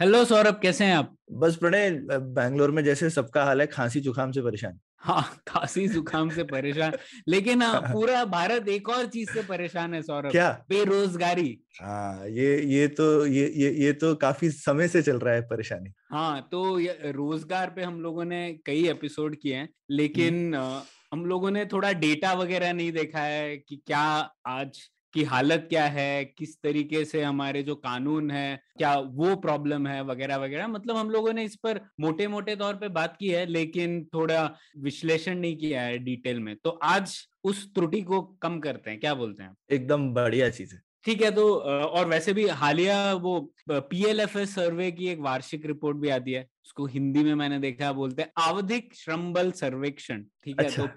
Hello Saurabh कैसे हैं आप? बस प्रणय बैंगलोर में जैसे सबका हाल है खांसी जुकाम से परेशान। हाँ खांसी जुकाम से परेशान। लेकिन पूरा भारत एक और चीज़ से परेशान है सौरभ। क्या? बेरोजगारी। हाँ ये ये तो ये ये ये तो काफ़ी समय से चल रहा है परेशानी। हाँ तो रोज़गार पे हम लोगों ने कई एपिसोड किए हैं लेकिन हम लोगों ने थोड़ा डेटा वगैरह नहीं देखा है कि क्या आज की हालत क्या है किस तरीके से हमारे जो कानून है क्या वो प्रॉब्लम है वगैरह वगैरह। मतलब हम लोगों ने इस पर मोटे मोटे तौर पे बात की है लेकिन थोड़ा विश्लेषण नहीं किया है डिटेल में। तो आज उस त्रुटि को कम करते हैं क्या बोलते हैं एकदम बढ़िया चीज़ है। ठीक है तो और वैसे भी हालिया वो पीएलएफएस सर्वे की एक वार्षिक रिपोर्ट भी आती है। उसको हिंदी में मैंने देखा बोलते हैं आवधिक श्रम बल सर्वेक्षण ठीक है? अच्छा। तो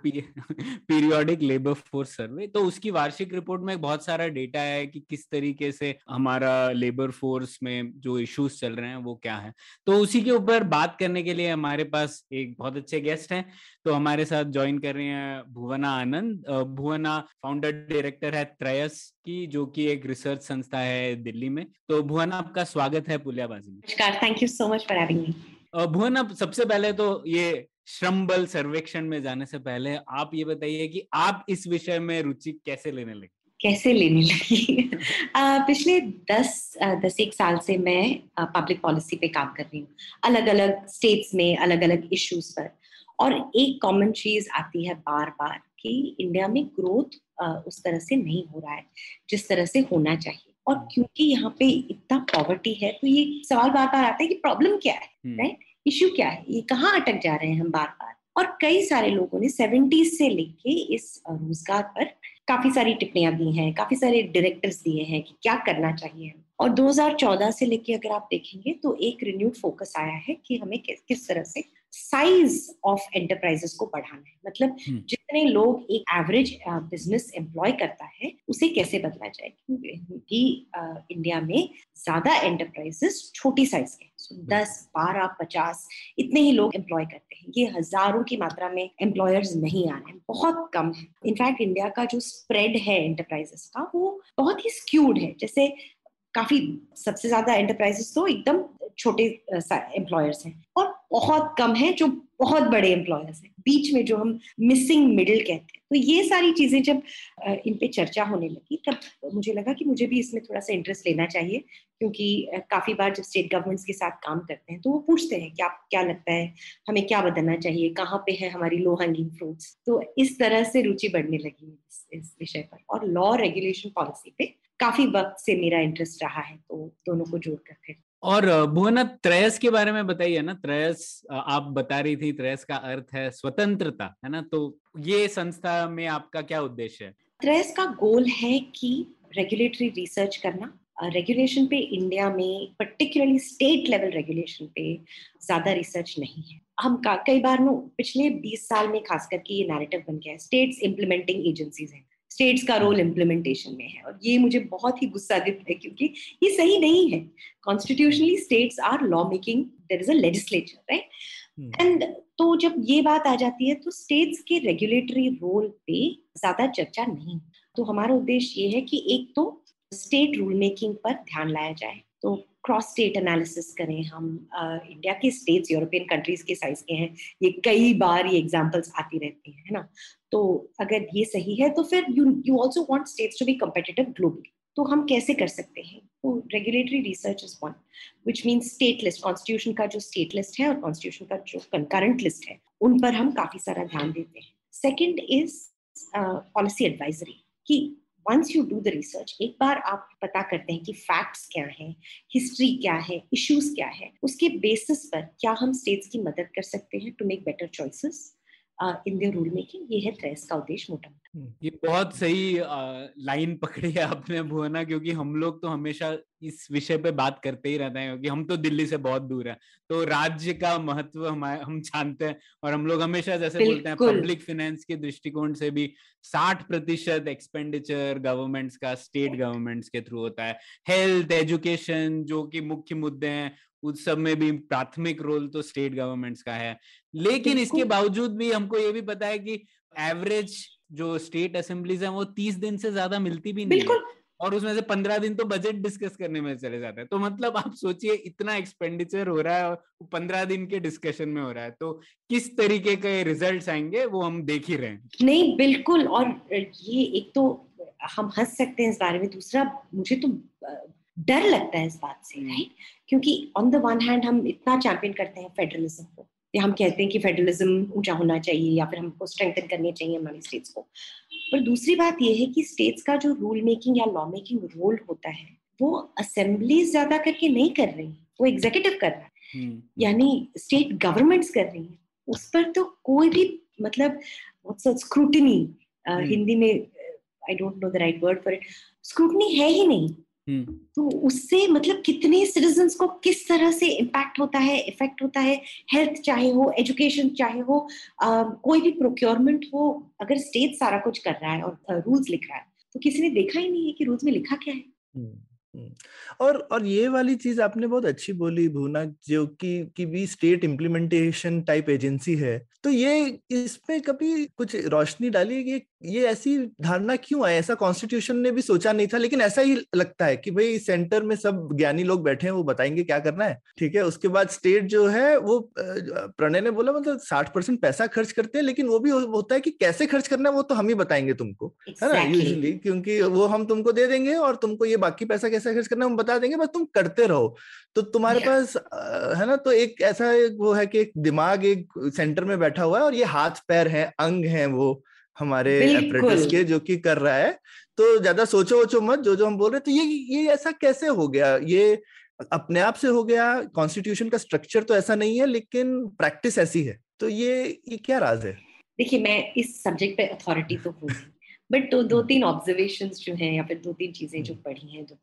पीरियोडिक लेबर फोर्स सर्वे तो उसकी वार्षिक रिपोर्ट में बहुत सारा डेटा है कि किस तरीके से हमारा लेबर फोर्स में जो इश्यूज़ चल रहे हैं वो क्या है। तो उसी के ऊपर बात करने के लिए हमारे पास एक बहुत अच्छे गेस्ट हैं तो हमारे साथ ज्वाइन कर रहे हैं भुवना आनंद। भुवना फाउंडर डायरेक्टर है त्रयस की जो कि एक रिसर्च संस्था है दिल्ली में। तो भुवना आपका स्वागत है पुलियाबाजी में। नमस्कार thank you so much for having me Bhuvan सबसे पहले तो ये श्रम बल सर्वेक्षण में जाने से पहले आप ये बताइए कि आप इस विषय में रुचि कैसे लेने लगे? कैसे लेने लगी? पिछले दस दस एक साल से मैं पब्लिक पॉलिसी पे काम कर रही हूँ। अलग अलग स्टेट्स में अलग अलग इश्यूज़ पर। और एक कॉमन चीज़ आती है बार बार कि इंडिया में ग्रोथ उस तरह से नहीं हो रहा है, जिस तरह से होना चाहिए। और क्योंकि यहाँ पे इतना पॉवर्टी है तो ये सवाल बार बार आता है कि प्रॉब्लम क्या है हम्म, Right. इश्यू क्या है? ये कहाँ अटक जा रहे हैं हम बार बार और कई सारे लोगों ने सेवेंटीज से लेके इस रोज़गार पर काफ़ी सारी टिप्पणियाँ दी हैं काफ़ी सारे डायरेक्टर्स दिए हैं कि क्या करना चाहिए और 2014 से लेके अगर आप देखेंगे तो एक रिन्यूड फोकस आया है कि हमें किस किस तरह से साइज़ ऑफ़ एंटरप्राइजेस को बढ़ाना है। मतलब हम्म। जितने लोग एक एवरेज बिज़नेस एम्प्लॉय करता है उसे कैसे बदला जाए? क्योंकि इंडिया में ज़्यादा एंटरप्राइजेस छोटी साइज़ के सो दस बारह पचास इतने ही लोग एम्प्लॉय करते हैं। ये हज़ारों की मात्रा में एम्प्लॉयर्स नहीं आ रहे हैं। बहुत कम है। इनफैक्ट इंडिया का जो स्प्रेड है एंटरप्राइजेस का वो बहुत ही स्क्यूड है। जैसे काफ़ी सबसे ज़्यादा एंटरप्राइजेस तो एकदम छोटे एम्प्लॉयर्स हैं। और बहुत कम है जो बहुत बड़े एम्प्लॉयर्स हैं। बीच में जो हम मिसिंग मिडिल कहते हैं। तो ये सारी चीज़ें जब इन पे चर्चा होने लगी तब मुझे लगा कि मुझे भी इसमें थोड़ा सा इंटरेस्ट लेना चाहिए क्योंकि काफ़ी बार जब स्टेट गवर्नमेंट्स के साथ काम करते हैं तो वो पूछते हैं कि आप क्या लगता है हमें क्या बदलना चाहिए कहाँ पे है हमारी लो हैंगिंग फ्रूट्स तो इस तरह से रुचि बढ़ने लगी इस, इस विषय पर। और लॉ रेगुलेशन पॉलिसी पे काफ़ी वक्त से मेरा इंटरेस्ट रहा है तो दोनों को जोड़कर फिर और भुवना त्रयस के बारे में बताइए ना, त्रयस आप बता रही थी त्रयस का अर्थ है स्वतंत्रता, है ना? तो ये संस्था में आपका क्या उद्देश्य है? ट्रेस का गोल है कि रेगुलेटरी रिसर्च करना रेगुलेशन पे इंडिया में पर्टिकुलरली स्टेट लेवल रेगुलेशन पे ज़्यादा रिसर्च नहीं है। हम का- कई बार नो, पिछले 20 साल में खास करके ये नैरेटिव बन गया है स्टेट्स इम्प्लीमेंटिंग एजेंसीज हैं। स्टेट्स का रोल इम्प्लीमेंटेशन में है। और ये मुझे बहुत ही गुस्सा देता है क्योंकि ये सही नहीं है। Constitutionally states are law making there is a legislature right and तो जब ये बात आ जाती है तो स्टेट्स के रेगुलेटरी रोल पे ज़्यादा चर्चा नहीं। तो हमारा उद्देश्य ये है कि एक तो स्टेट रूल मेकिंग पर ध्यान लाया जाए। तो क्रॉस स्टेट एनालिसिस करें हम इंडिया के स्टेट्स यूरोपियन कंट्रीज़ के साइज़ के हैं, ये कई बार ये एग्जांपल्स आती रहती हैं, है ना? तो अगर ये सही है तो फिर you you also want states to be competitive globally तो हम कैसे कर सकते हैं? तो regulatory research is one which mean state list constitution का जो स्टेट लिस्ट है और कॉन्स्टिट्यूशन का जो कंकरेंट लिस्ट है, उन पर हम काफ़ी सारा ध्यान देते हैं। सेकेंड इज़ पॉलिसी एडवाइजरी कि once you do the research एक बार आप पता करते हैं कि फैक्ट्स क्या हैं हिस्ट्री क्या है इश्यूज़ क्या है, उसके बेसिस पर क्या हम स्टेट्स की मदद कर सकते हैं to make better choices in the rule making ये है ट्रेस का उद्देश्य मोटा मोटा ये बहुत सही लाइन पकड़ी है आपने भुवना क्योंकि हम लोग तो हमेशा इस विषय पे बात करते ही रहते हैं क्योंकि हम तो दिल्ली से बहुत दूर है। तो राज्य का महत्व हम हम जानते हैं और हम लोग हमेशा जैसे बोलते हैं पब्लिक फाइनेंस के दृष्टिकोण से भी 60 प्रतिशत एक्सपेंडिचर गवर्नमेंट्स का स्टेट गवर्नमेंट्स के थ्रू होता है। हेल्थ एजुकेशन जो कि मुख्य मुद्दे हैं उस सब में भी प्राथमिक रोल तो स्टेट गवर्नमेंट्स का है। लेकिन इसके बावजूद भी हमको ये भी पता है कि एवरेज जो स्टेट असेंबलीज है वो तीस दिन से ज़्यादा मिलती भी नहीं है और उसमें से पंद्रह दिन तो बजट डिस्कस करने में चले जाते हैं। तो मतलब आप सोचिए इतना एक्सपेंडिचर हो रहा है और पंद्रह दिन के डिस्कशन में हो रहा है। तो किस तरीके के रिजल्ट्स आएँगे वो हम देख ही रहे हैं। नहीं बिल्कुल। और ये एक तो हम हंस सकते हैं इस बारे में। दूसरा मुझे तो डर लगता है इस बात से राइट? हम्म। क्योंकि ऑन द वन हैंड हम इतना चैंपियन करते हैं फेडरलिज्म को या हम कहते हैं कि फेडरलिज्म ऊँचा होना चाहिए या फिर हमको स्ट्रेंथन करनी चाहिए हमारी स्टेट्स को पर दूसरी बात यह है कि स्टेट्स का जो रूल मेकिंग या लॉ मेकिंग रोल होता है वो असेंबलीज ज़्यादा करके नहीं कर रही वो एग्जीक्यूटिव कर रहा है हम्म। यानी स्टेट गवर्नमेंट्स कर रही है उस पर तो कोई भी मतलब स्क्रूटनी हम्म। हिंदी में I don't know the right word for it scrutiny है ही नहीं। तो उससे मतलब कितने सिटीजन को किस तरह से इम्पैक्ट होता है इफ़ेक्ट होता है? हेल्थ चाहे हो एजुकेशन चाहे हो आ, कोई भी प्रोक्योरमेंट हो अगर स्टेट सारा कुछ कर रहा है और रूल्स लिख रहा है तो किसी ने देखा ही नहीं है कि रूल्स में लिखा क्या है। हम्म। और और ये वाली चीज़ आपने बहुत अच्छी बोली भूना जो कि कि भी स्टेट इम्प्लीमेंटेशन टाइप एजेंसी है तो ये इसमें कभी कुछ रोशनी डाली कि ये ऐसी धारणा क्यों है ऐसा कॉन्स्टिट्यूशन ने भी सोचा नहीं था लेकिन ऐसा ही लगता है कि भाई सेंटर में सब ज्ञानी लोग बैठे हैं वो बताएँगे क्या करना है ठीक है? उसके बाद स्टेट जो है वो प्रणय ने बोला मतलब साठ परसेंट पैसा खर्च करते हैं लेकिन वो भी होता है कि कैसे खर्च करना है वो तो हम ही बताएँगे तुमको exactly. है ना? यूजली क्योंकि वो हम तुमको दे देंगे और तुमको ये बाकी पैसा कैसे खर्च करना है हम बता देंगे बस तुम करते रहो। तो तुम्हारे पास है ना? तो एक ऐसा वो है कि एक दिमाग एक सेंटर में बैठा हुआ है और ये हाथ पैर है अंग है वो हमारे अप्रेंटिस के जो कि कर रहा है। तो ज़्यादा सोचो वोचो मत जो जो हम बोल रहे तो ये ये ऐसा कैसे हो गया? ये अपने आप से हो गया कॉन्स्टिट्यूशन का स्ट्रक्चर तो ऐसा नहीं है लेकिन प्रैक्टिस ऐसी है। तो ये ये क्या राज है? देखिए मैं इस सब्जेक्ट पे अथॉरिटी तो हूँ बट तो दो तीन ऑब्जर्वेशन जो हैं या फिर दो तीन चीज़ें जो पढ़ी हैं जो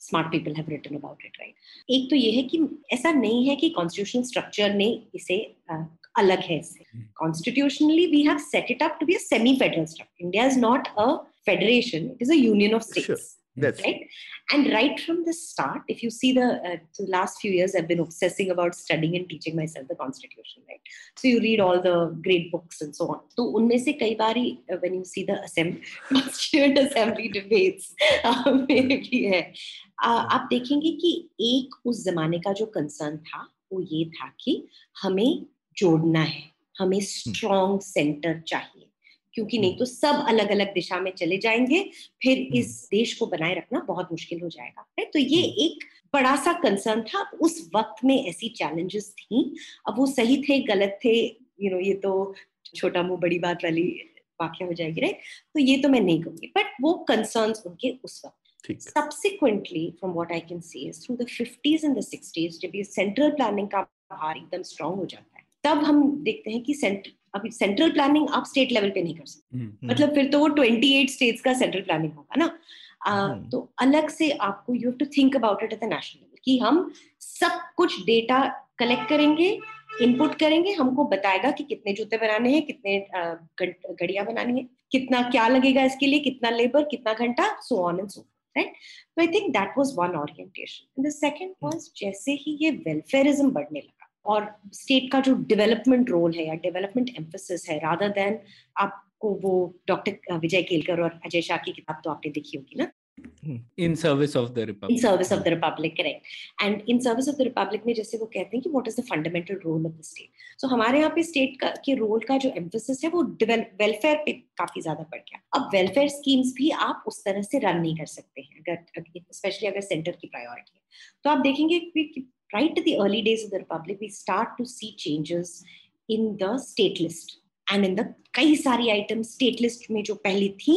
smart people have written about it right एक तो ये है कि ऐसा नहीं है कि कॉन्स्टिट्यूशनल स्ट्रक्चर ने इसे अलग है इससे constitutionally we have set it up to be a semi federal structure India is not a federation it is a union of states That's right. And right from the start, if you see the, uh, the last few years, I've been obsessing about studying and teaching myself the Constitution, right? So you read all the great books and so on. So unme se kai bari, uh, when you see the assembly, Constituent Assembly debates, है आप देखेंगे कि एक उस जमाने का जो concern था वो ये था कि हमें जोड़ना है। हमें स्ट्रॉन्ग सेंटर चाहिए। क्योंकि नहीं तो सब अलग अलग दिशा में चले जाएँगे फिर इस देश को बनाए रखना बहुत मुश्किल हो जाएगा। है? तो ये एक बड़ा सा कंसर्न था। उस वक्त में ऐसी चैलेंजेस थी। अब वो सही थे गलत थे यू नो ये तो छोटा मुँह बड़ी बात वाली वाक्य हो जाएगी राइट तो ये तो मैं नहीं कहूँगी। बट वो कंसर्न उनके उस वक्त। subsequently from what I can see through the 50s and the 60s जब ये सेंट्रल प्लानिंग का भार एकदम स्ट्रांग हो जाता तब हम देखते हैं कि सेंटर अभी सेंट्रल प्लानिंग आप स्टेट लेवल पे नहीं कर सकते। हम्म। मतलब फिर तो वो ट्वेंटी एट स्टेट्स का सेंट्रल प्लानिंग होगा ना? हम्म। तो अलग से आपको you have to think about it at the national level कि हम सब कुछ डेटा कलेक्ट करेंगे इनपुट करेंगे हमको बताएगा कि कितने जूते बनाने हैं कितने घड़िया बनानी है कितना क्या लगेगा इसके लिए कितना लेबर कितना घंटा so on and so right तो I think that was one orientation the second was जैसे ही ये वेलफेयरिज्म बढ़ने लगा और स्टेट का जो डेवलपमेंट रोल है या डेवलपमेंट एम्फोसिस है रादर देन आपको वो डॉक्टर विजय केलकर और अजय शाह की किताब तो आपने देखी होगी ना? In service of the republic in service of the republic correct and in service of the republic में जैसे वो कहते हैं कि what is the fundamental role of the state so हमारे यहाँ पे स्टेट का के रोल का जो एम्फोसिस है वो वेलफेयर पे काफ़ी ज़्यादा बढ़ गया। अब वेलफेयर स्कीम्स भी आप उस तरह से रन नहीं कर सकते हैं अगर स्पेशली अगर सेंटर की प्रायोरिटी है। तो आप देखेंगे कि right at the early days of the republic we start to see changes in the state list and in the कई सारी आइटम स्टेट लिस्ट में जो पहले थी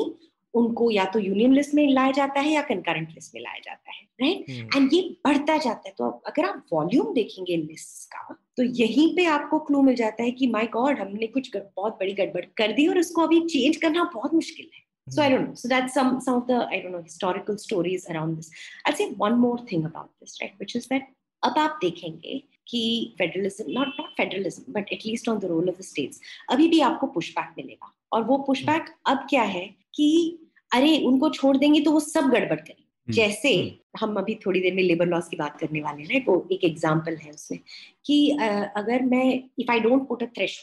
उनको या तो यूनियन लिस्ट में लाया जाता है या कंकरेंट लिस्ट में लाया जाता है राइट right? And hmm. ये बढ़ता जाता है तो अगर आप वॉल्यूम देखेंगे लिस्ट का तो यहीं पे आपको क्लू मिल जाता है कि माय गॉड हमने कुछ बहुत बड़ी गड़बड़ कर दी और इसको अभी चेंज करना बहुत मुश्किल है So I don't know. So that's some some of the I don't know historical stories around this. I'll say one more thing about this, right? Which is that अब आप देखेंगे कि federalism not not federalism but at least on the role of the states अभी भी आपको pushback मिलेगा। और वो पुशबैक अब क्या है कि अरे उनको छोड़ देंगे तो वो सब गड़बड़ करेंगे जैसे हम अभी थोड़ी देर में लेबर लॉस की बात करने वाले हैं वो एक एग्ज़ाम्पल है उसमें कि अगर मैं if I don't put a thresh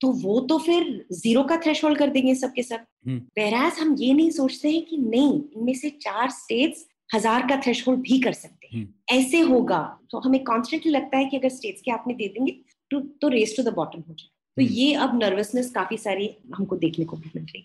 तो वो तो फिर ज़ीरो का थ्रेश कर देंगे सबके सब। बहराज हम ये नहीं सोचते हैं कि नहीं इनमें से चार स्टेट्स हज़ार का थ्रेश भी कर सकते हैं। ऐसे होगा तो हमें कॉन्स्टेंटली लगता है कि अगर स्टेट्स के आपने दे देंगे तो तो रेस टू द बॉटम हो जाए। तो ये अब नर्वसनेस काफ़ी सारी हमको देखने को भी मिल रही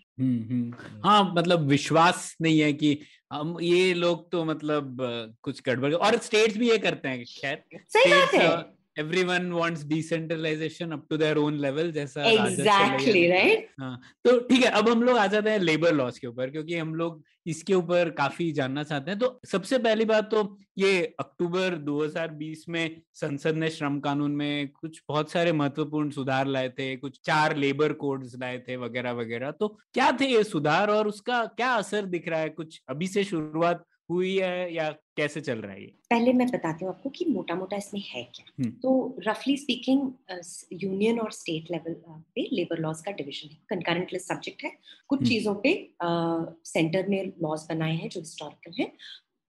हाँ। मतलब विश्वास नहीं है कि हम ये लोग तो मतलब कुछ गड़बड़ और स्टेट्स भी ये करते हैं खैर। सही बात है। Everyone wants decentralization up to their own level जैसा exactly right? हाँ तो ठीक है अब हम लोग आ जाते हैं लेबर लॉस के ऊपर क्योंकि हम लोग इसके ऊपर काफ़ी जानना चाहते हैं। तो सबसे पहली बात तो ये अक्टूबर 2020 में संसद ने श्रम कानून में कुछ बहुत सारे महत्वपूर्ण सुधार लाए थे कुछ चार लेबर कोड्स लाए थे वगैरह वगैरह। तो क्या थे ये सुधार और उसका क्या असर दिख रहा है? कुछ अभी से शुरुआत हुई है या कैसे चल रहा है ये? पहले मैं बताती हूँ आपको कि मोटा मोटा इसमें है क्या। हम्म। तो रफली स्पीकिंग यूनियन और स्टेट लेवल पे लेबर लॉज का डिवीज़न है। कंकरेंट लिस्ट सब्जेक्ट है। कुछ हम्म। चीज़ों पे सेंटर ने लॉज बनाए हैं जो हिस्टोरिकल हैं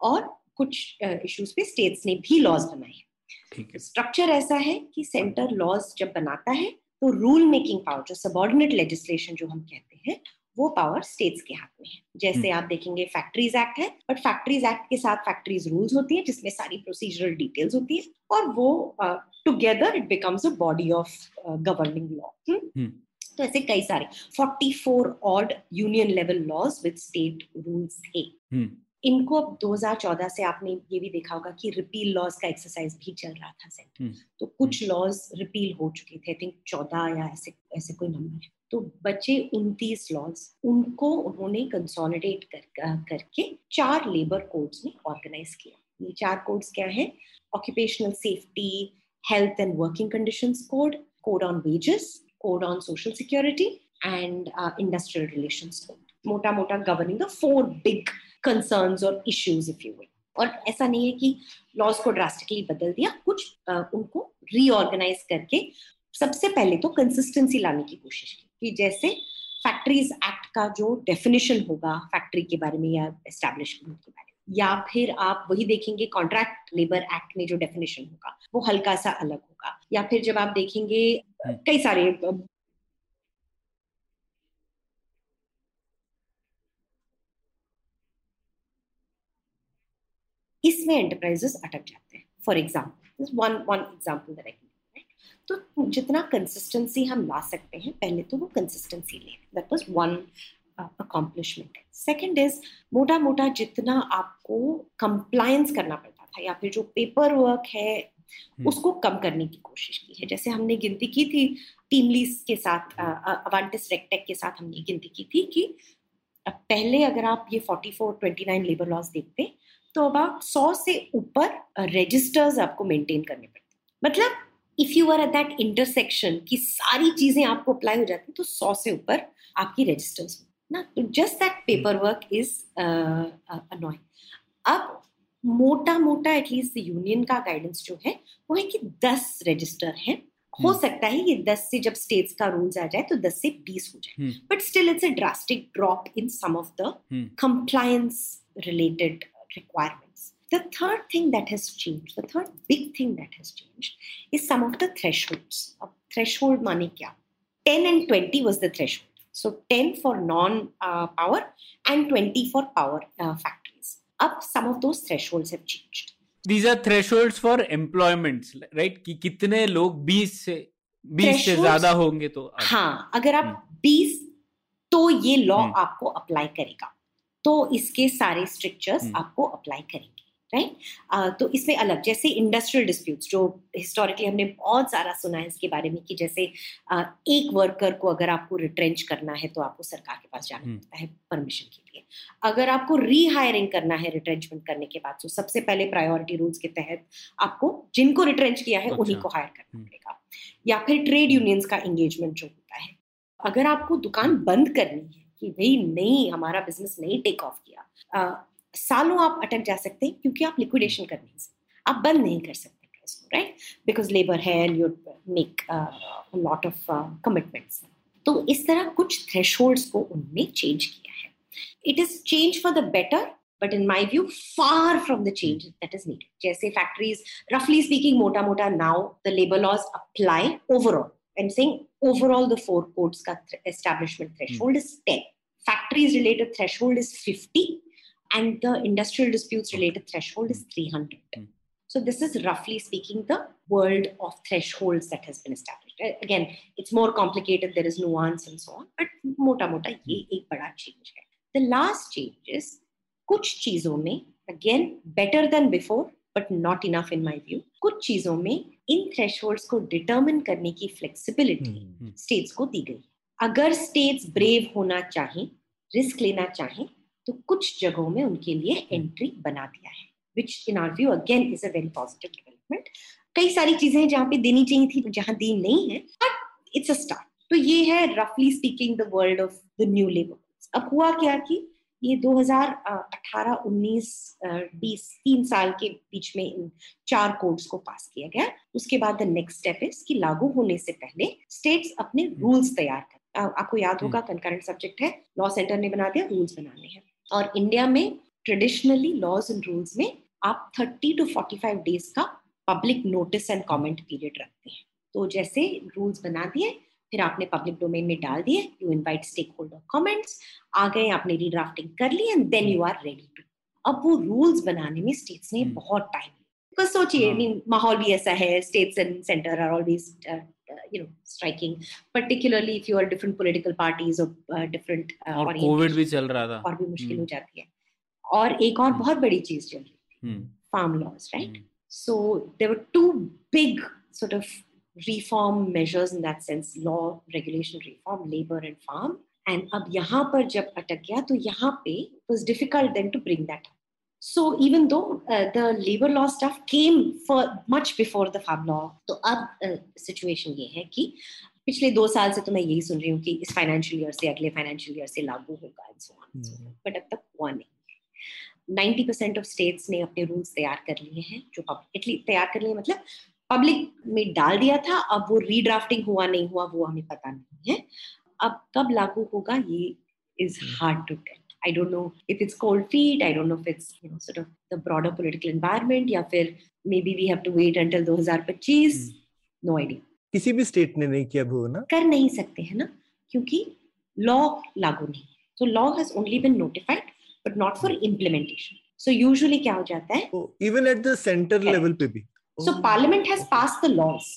और कुछ इश्यूज़ पे स्टेट्स ने भी लॉज बनाए हैं। स्ट्रक्चर ऐसा है कि सेंटर लॉज जब बनाता है तो रूल मेकिंग पावर जो सबॉर्डिनेट लेजिस्लेशन जो हम कहते हैं वो पावर स्टेट्स के हाथ में है। जैसे हम्म। आप देखेंगे फैक्ट्रीज एक्ट है बट फैक्ट्रीज एक्ट के साथ फैक्ट्रीज रूल्स होती है जिसमें सारी प्रोसीजरल डिटेल्स होती है और वो together it becomes a body of governing law तो ऐसे कई सारे 44 odd union level laws with state rules थे हम्म। इनको अब 2014 से आपने ये भी देखा होगा कि रिपील लॉज का एक्सरसाइज भी चल रहा था सेंटर हम्म। तो कुछ लॉज रिपील हो चुके थे आई थिंक 14 या ऐसे ऐसे कोई नंबर है तो बचे उनतीस लॉज उनको उन्होंने कंसोलिडेट कर, करके चार लेबर कोड्स में ऑर्गेनाइज किया। ये चार कोड्स क्या है? Occupational safety health and working conditions code code on wages code on social security and industrial relation code मोटा मोटा governing the four big concerns और इश्यूज़ इफ़ यू और ऐसा नहीं है कि लॉज को ड्रास्टिकली बदल दिया कुछ uh, उनको रीऑर्गेनाइज करके सबसे पहले तो कंसिस्टेंसी लाने की कोशिश की। कि जैसे फैक्ट्रीज एक्ट का जो डेफिनेशन होगा फैक्ट्री के बारे में या एस्टेब्लिशमेंट के बारे में या फिर आप वही देखेंगे कॉन्ट्रैक्ट लेबर एक्ट में जो डेफिनेशन होगा वो हल्का सा अलग होगा या फिर जब आप देखेंगे हम्म। कई सारे इसमें एंटरप्राइजेस अटक जाते हैं for example one one example that I तो जितना कंसिस्टेंसी हम ला सकते हैं पहले तो वो कंसिस्टेंसी ले। That was one accomplishment second is मोटा मोटा जितना आपको कंप्लायंस करना पड़ता था या फिर जो पेपर वर्क है hmm. उसको कम करने की कोशिश की है। जैसे हमने गिनती की थी टीम लीज के साथ अवांटिस रेकटेक के साथ हमने गिनती की थी कि पहले अगर आप ये 44 29 लेबर लॉज देखते तो अब आप 100 से ऊपर रजिस्टर्स आपको मेंटेन करने पड़ते। मतलब if you are at that intersection की सारी चीज़ें आपको अप्लाई हो जाती तो सौ से ऊपर आपकी रजिस्टर्स ना तो just that paper work is annoying अब मोटा मोटा एटलीस्ट यूनियन का गाइडेंस जो है वो है कि दस रजिस्टर हैं। हो hmm. सकता है ये दस से जब स्टेट्स का रूल्स आ जाए तो दस से बीस हो जाए। But still it's a drastic drop in some of the compliance related requirement The third thing that has changed, the third big thing that has changed, is some of the thresholds. A threshold money kya? 10 and 20 was the threshold. So 10 for non-power uh, and 20 for power uh, factories. Up, some of those thresholds have changed. These are thresholds for employments, right? कि कितने लोग 20 से 20 से ज़्यादा होंगे तो हाँ अगर आप 20 तो ये लॉ आपको अप्लाई करेगा तो इसके सारे स्ट्रिक्चर्स आपको अप्लाई करेंगे राइट तो इसमें अलग जैसे इंडस्ट्रियल डिस्प्यूट्स जो हिस्टोरिकली हमने बहुत सारा सुना है इसके बारे में कि जैसे एक वर्कर को अगर आपको रिट्रेंच करना है तो आपको सरकार के पास जाना पड़ता है परमिशन के लिए। अगर आपको रीहायरिंग करना है रिट्रेंचमेंट करने के बाद तो सबसे पहले प्रायोरिटी रूल्स के तहत आपको जिनको रिट्रेंच किया है अच्छा। उन्हीं को हायर करना पड़ेगा। या फिर ट्रेड यूनियंस का एंगेजमेंट जो होता है। अगर आपको दुकान बंद करनी है कि भाई नहीं हमारा बिज़नेस नहीं टेक ऑफ़ किया सालों आप अटक जा सकते हैं क्योंकि आप लिक्विडेशन कर नहीं सकते आप बंद नहीं कर सकते राइट बिकॉज़ लेबर है and you make lot of commitments तो इस तरह कुछ थ्रेश को उन्होंने चेंज किया है। It is change for the better but in my view far from the change that is needed जैसे फैक्ट्रीज रफली स्पीकिंग मोटा मोटा now the labour laws apply overall I'm saying overall the four codes ka th- establishment threshold is 10. Factories related threshold is 50 and the industrial disputes related threshold is 300. Hmm. So this is roughly speaking the world of thresholds that has been established. Uh, Again, it's more complicated. There is nuance and so on. But mota mota ye ek bada change hai. The last change is कुछ चीजों में again better than before but not enough in my view कुछ चीजों में इन thresholds को determine करने की flexibility हम्म, states को दी गई अगर स्टेट्स ब्रेव होना चाहें रिस्क लेना चाहें तो कुछ जगहों में उनके लिए एंट्री बना दिया है which in our view again is a very positive development कई सारी चीज़ें हैं जहाँ पे देनी चाहिए थी जहाँ दी नहीं है बट इट्स अ स्टार्ट तो ये है रफली speaking the world of the new labour अब हुआ क्या कि ये 2018 19 20 तीन साल के बीच में इन चार कोड्स को पास किया गया। उसके बाद द नेक्स्ट स्टेप इज़ कि लागू होने से पहले स्टेट्स अपने रूल्स तैयार कर आपको याद होगा कंकरेंट सब्जेक्ट है लॉ सेंटर ने बना दिया रूल्स बनाने हैं। और इंडिया में ट्रेडिशनली लॉज एंड रूल्स में आप 30 टू 45 डेज़ का public notice and comment period रखते हैं तो जैसे रूल्स बना दिए फिर आपने पब्लिक डोमेन में डाल दिए you invite stakeholder comments आ गए आपने रीड्राफ्टिंग कर ली and then you are ready to अब वो रूल्स बनाने में स्टेट्स ने हम्म। बहुत टाइम बिकॉज़ सोचिए हाँ। मीन माहौल भी ऐसा है states and centre are always You know striking particularly if you are different political parties or uh, different uh, और orientation, कोविड भी चल रहा था और भी मुश्किल हो हम्म। जाती है और एक और हम्म। बहुत बड़ी चीज चल रही थी hmm, farm laws right hmm, So there were two big sort of reform measures in that sense law, regulation reform, labor and farm. And अब यहाँ पर जब अटक गया तो यहाँ पे it was difficult then to bring that up. So even though uh, the labor law stuff came for much before the law, तो अब uh, situation ये है कि पिछले दो साल से तो मैं यही सुन रही हूँ कि इस फाइनेंशियल ईयर से अगले फाइनेंशियल ईयर से लागू होगा एंड सो ऑन बट अब तक हुआ नहीं नाइन्टी परसेंट ऑफ़ स्टेट्स ने अपने रूल्स तैयार कर लिए हैं जो पब्लिकली तैयार कर लिए मतलब पब्लिक में डाल दिया था अब वो रीड्राफ्टिंग हुआ नहीं हुआ वो हमें पता नहीं है। अब कब लागू होगा ये is hard to tell I don't know if it's cold feet I don't know if it's you know sort of the broader political environment या फिर may be we have to wait until 2025 no idea किसी भी state ने नहीं किया भुवना कर नहीं सकते हैं ना? क्योंकि लॉ लागू नहीं है। So law has only been notified but not for implementation so usually क्या हो जाता है? Even at the centre Correct. Level पे भी। So parliament has passed the laws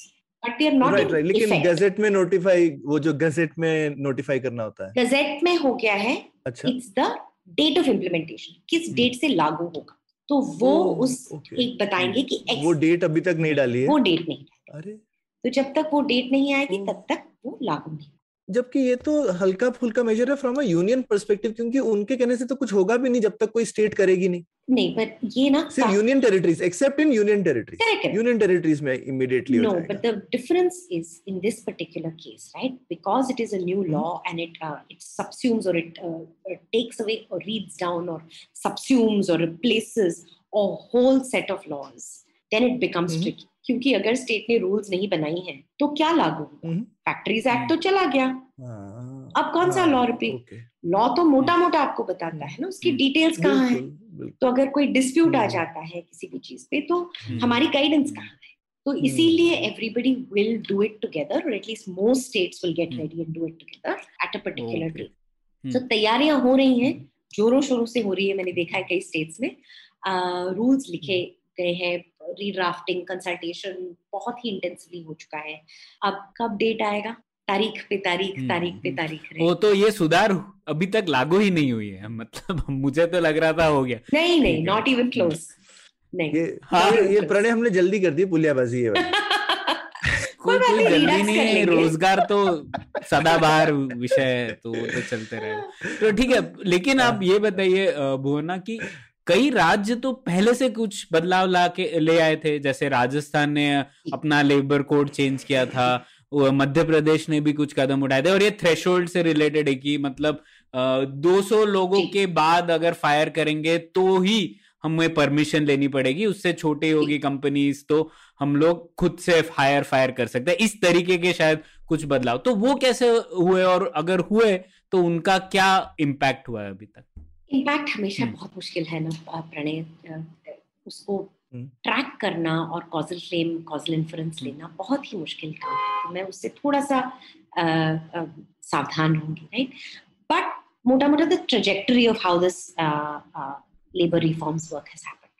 but they are not right right लेकिन गजेट में notify वो जो गजेट में नोटिफाई करना होता है। गजेट में हो गया है अच्छा। It's the date of implementation किस Hmm. डेट से लागू होगा। तो वो ओह, उस. एक बताएँगे कि X, वो डेट अभी तक नहीं डाली है। वो डेट नहीं अरे। तो जब तक वो डेट नहीं आएगी Hmm. तब तक वो लागू नहीं। जबकि ये तो हल्का फुल्का मेजर है फ्रॉम अ यूनियन पर्सपेक्टिव क्योंकि उनके कहने से तो कुछ होगा भी नहीं जब तक कोई स्टेट करेगी नहीं। नहीं बट ये ना सिर्फ़ union territories except in union territories union territories में immediately no but the difference is in this particular case right because it is a new law and it it subsumes और it takes away और reads down और subsumes और replaces a whole set of laws then it becomes tricky क्योंकि अगर state ने rules नहीं बनाई हैं तो क्या लागू होगा? Mhm. फैक्ट्रीज एक्ट तो चला गया। हाँ, अब कौन सा लॉ okay, लॉ तो मोटा मोटा आपको बताता है ना उसकी हम्म, डिटेल्स कहाँ है। तो अगर कोई डिस्प्यूट आ हम्म। जाता है किसी भी चीज़ पे तो हम्म, हमारी गाइडेंस कहाँ है? तो हम्म। इसीलिए everybody will do it together और at least most states will get hmm. Ready and do it together at a particular. Date हम्म। तो तैयारियाँ हो रही हैं जोरों शोरों से हो रही है मैंने देखा है कई स्टेट्स में। रूल्स लिखे गए हैं रीड्राफ्टिंग कंसल्टेशन बहुत ही इंटेंसिवली हो चुका है। अब कब डेट आएगा? तारीख पे तारीख हम्म, तारीख पे हम्म। तारीख वो तो ये सुधार अभी तक लागू ही नहीं हुई है मतलब मुझे तो लग रहा था हो गया। नहीं नहीं नॉट इवन क्लोज नहीं। ये हाँ, ये, ये प्रणय हमने जल्दी कर दी पुलियाबाजी वाली। कोई कोई नहीं, जल्दी नहीं है रोज़गार तो सदाबहार विषय है तो वो तो चलते रहे। तो ठीक है लेकिन आप ये बताइए भुवना कि कई राज्य तो पहले से कुछ बदलाव ला के ले आए थे जैसे राजस्थान ने अपना लेबर कोड चेंज किया था मध्य प्रदेश ने भी कुछ कदम उठाए थे और ये थ्रेशोल्ड से रिलेटेड है कि मतलब दो सौ लोगों के बाद अगर फायर करेंगे तो ही हमें परमिशन लेनी पड़ेगी। उससे छोटी होगी कंपनीज़ तो हम लोग खुद से फायर फायर कर सकते हैं। इस तरीके के शायद कुछ बदलाव। तो वो कैसे हुए और अगर हुए तो उनका क्या इम्पैक्ट हुआ है अभी तक? इम्पैक्ट हमेशा हम्म। बहुत मुश्किल है ना प्रणय उसको हम्म। ट्रैक करना और कॉजल क्लेम कॉजल इन्फ्लुएंस हम्म। लेना बहुत ही मुश्किल काम है। तो मैं उससे थोड़ा सा अ, अ, सावधान रहूँगी राइट बट मोटा मोटा the trajectory of how this labour reforms work has happened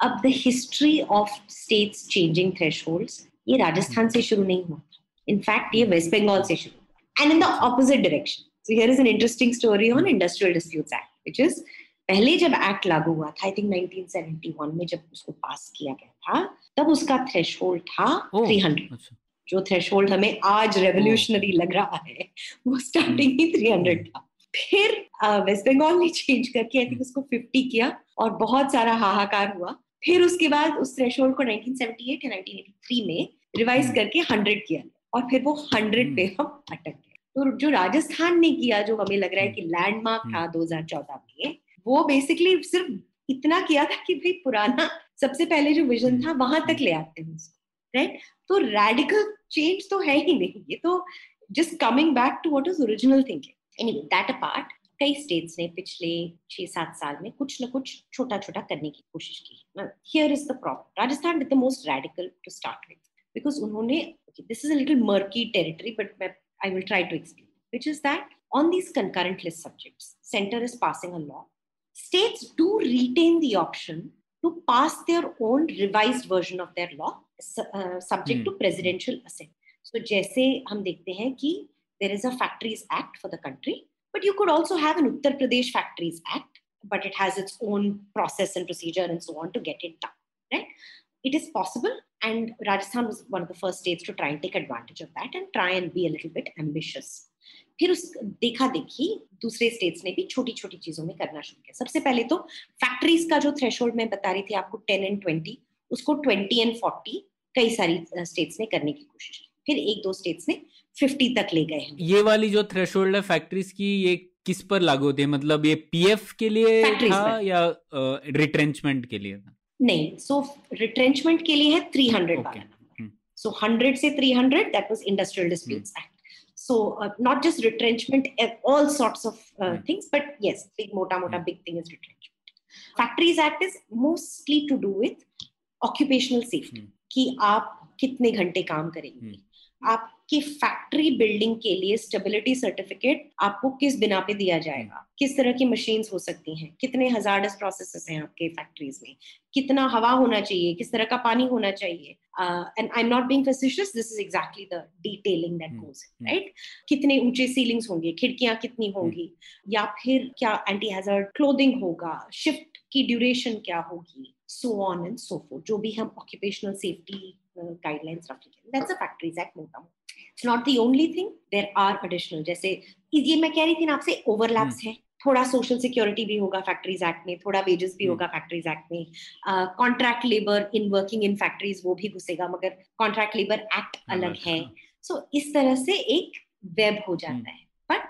अब the history of states changing thresholds ये राजस्थान से शुरू नहीं हुआ इनफैक्ट ये वेस्ट बंगाल से शुरू हुआ। And in the opposite direction So here is an interesting story on Industrial Disputes Act, which is पहले जब एक्ट लागू हुआ था आई थिंक 1971 में जब उसको पास किया गया था तब उसका थ्रेशोल्ड था ओह, 300 अच्छा। जो थ्रेशोल्ड हमें आज रेवोल्यूशनरी लग रहा है वो स्टार्टिंग ही 300 था। फिर वेस्ट बंगाल ने चेंज करके आई थिंक उसको 50 किया और बहुत सारा हाहाकार हुआ। फिर उसके बाद उस थ्रेशोल्ड को 1978 या 1983 में रिवाइज हम्म। करके 100 किया और फिर वो 100 पे हम अटक गए। तो जो राजस्थान ने किया जो हमें लग रहा है कि लैंडमार्क था 2014 में वो बेसिकली सिर्फ़ इतना किया था कि भाई पुराना सबसे पहले जो विजन था वहाँ तक ले आते हैं उसको राइट तो रेडिकल चेंज तो है ही नहीं ये तो just coming back to what is original thinking anyway that apart कई स्टेट्स ने पिछले छह सात साल में कुछ ना कुछ छोटा छोटा करने की कोशिश की here is the problem Rajasthan did the most radical to start with because उन्होंने this is a little murky territory but I will try to explain, which is that on these concurrent list subjects, center is passing a law. States do retain the option to pass their own revised version of their law, uh, subject Hmm. to presidential assent. So, जैसे हम देखते हैं कि there is a Factories Act for the country, but you could also have an Uttar Pradesh Factories Act, but it has its own process and procedure and so on to get it done, right? It is possible, and Rajasthan was one of the first states to try and take advantage of that and try and be a little bit ambitious. फिर उस देखा देखी दूसरे states ने भी छोटी छोटी चीज़ों में करना शुरू किया। सबसे पहले तो फैक्ट्रीज का जो थ्रेशोल्ड मैं बता रही थी आपको 10 एंड 20 उसको 20 एंड 40 कई सारी स्टेट्स ने करने की कोशिश की। फिर एक दो स्टेट्स ने 50 तक ले गए हैं। ये वाली जो थ्रेशोल्ड है फैक्ट्रीज की ये किस पर लागू होती है? मतलब ये पीएफ के लिए था पर। या रिट्रेंचमेंट के लिए था? नहीं सो रिट्रेंचमेंट के लिए है थ्री हंड्रेड वाला सो हंड्रेड hmm. से three hundred that was industrial dispute act so not just retrenchment at all sorts of things but ये बिग मोटा मोटा big thing is retrenchment factories act is mostly to do with occupational safety कि आप कितने घंटे काम करेंगे। Hmm. आपकी फैक्ट्री बिल्डिंग के लिए स्टेबिलिटी सर्टिफिकेट आपको किस बिना पे दिया जाएगा? किस तरह की मशीन्स हो सकती हैं? कितने हजार्डस प्रोसेसेस हैं आपके फैक्ट्रीज में? कितना हवा होना चाहिए? किस तरह का पानी होना चाहिए? And I am not being facetious this is exactly the detailing that Hmm. Hmm. Right कितने ऊँचे सीलिंग्स होंगे? खिड़कियाँ कितनी होंगी? या फिर क्या एंटी हैजर्ड क्लोथिंग होगा? शिफ्ट की ड्यूरेशन क्या होगी? So on and so forth जो भी हम ऑक्यूपेशनल सेफ्टी गाइडलाइंस रख लेंगे दैट्स अ फैक्ट्रीज एक्ट मोटा it's not the only thing there are additional जैसे ये मैं कह रही थी ना आपसे ओवरलैप्स है। थोड़ा सोशल सिक्योरिटी भी होगा फैक्ट्रीज एक्ट में थोड़ा वेजेस भी हम्म। होगा फैक्ट्रीज एक्ट में। Contract labour in working in factories वो भी घुसेगा मगर कॉन्ट्रैक्ट लेबर एक्ट अलग है। हाँ। सो इस तरह से एक वेब हो हम्म। जाता है। But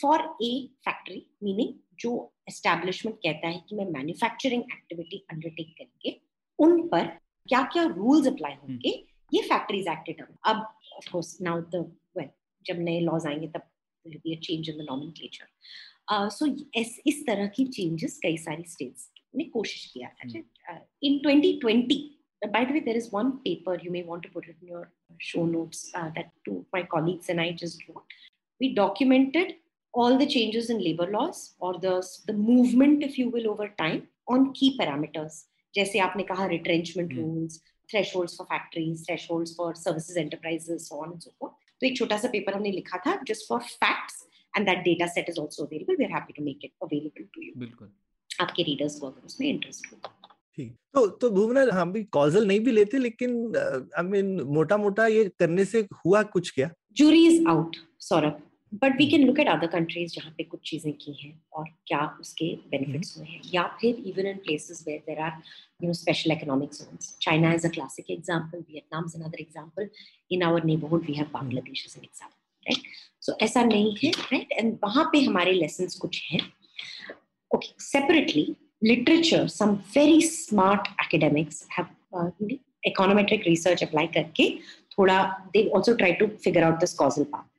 for a factory meaning जो एस्टेब्लिशमेंट कहता है कि मैं मैन्युफैक्चरिंग एक्टिविटी अंडरटेक करेंगे उन पर क्या क्या रूल्स अप्लाई हम्म। होंगे ये फैक्ट्रीज एक्ट टर्म अब of course now the well जब नए लॉज आएँगे तब will be a change in the nomenclature so इस तरह की चेंजेस कई सारी स्टेट्स ने कोशिश किया हम्म। था इन 2020 by the way there is one paper you may want to put it in your show notes uh, that two my colleagues and I just wrote we documented all the changes in labor laws or the the movement if you will over time on key parameters जैसे आपने कहा retrenchment Hmm. rules thresholds for factories thresholds for services enterprises so on and so forth तो एक छोटा सा paper हमने लिखा था just for facts and that data set is also available we're happy to make it available to you बिल्कुल आपके readers को अगर उसमें इंटरेस्ट हो ठीक तो तो भुवना हम भी कॉजल नहीं भी लेते लेकिन आई मीन मोटा मोटा ये करने से हुआ कुछ क्या jury is out Saurabh but we can look at other countries जहाँ पे कुछ चीज़ें की हैं और क्या उसके hmm. बेनिफिट्स हुए हैं। या फिर even in places where there are you know special economic zones China is a classic example Vietnam is another example in our neighbourhood we have Bangladesh is an example right so ऐसा नहीं है right and वहाँ पे हमारे lesson कुछ हैं। Okay separately literature some very smart academics have econometric research apply करके थोड़ा they also try to figure out this causal path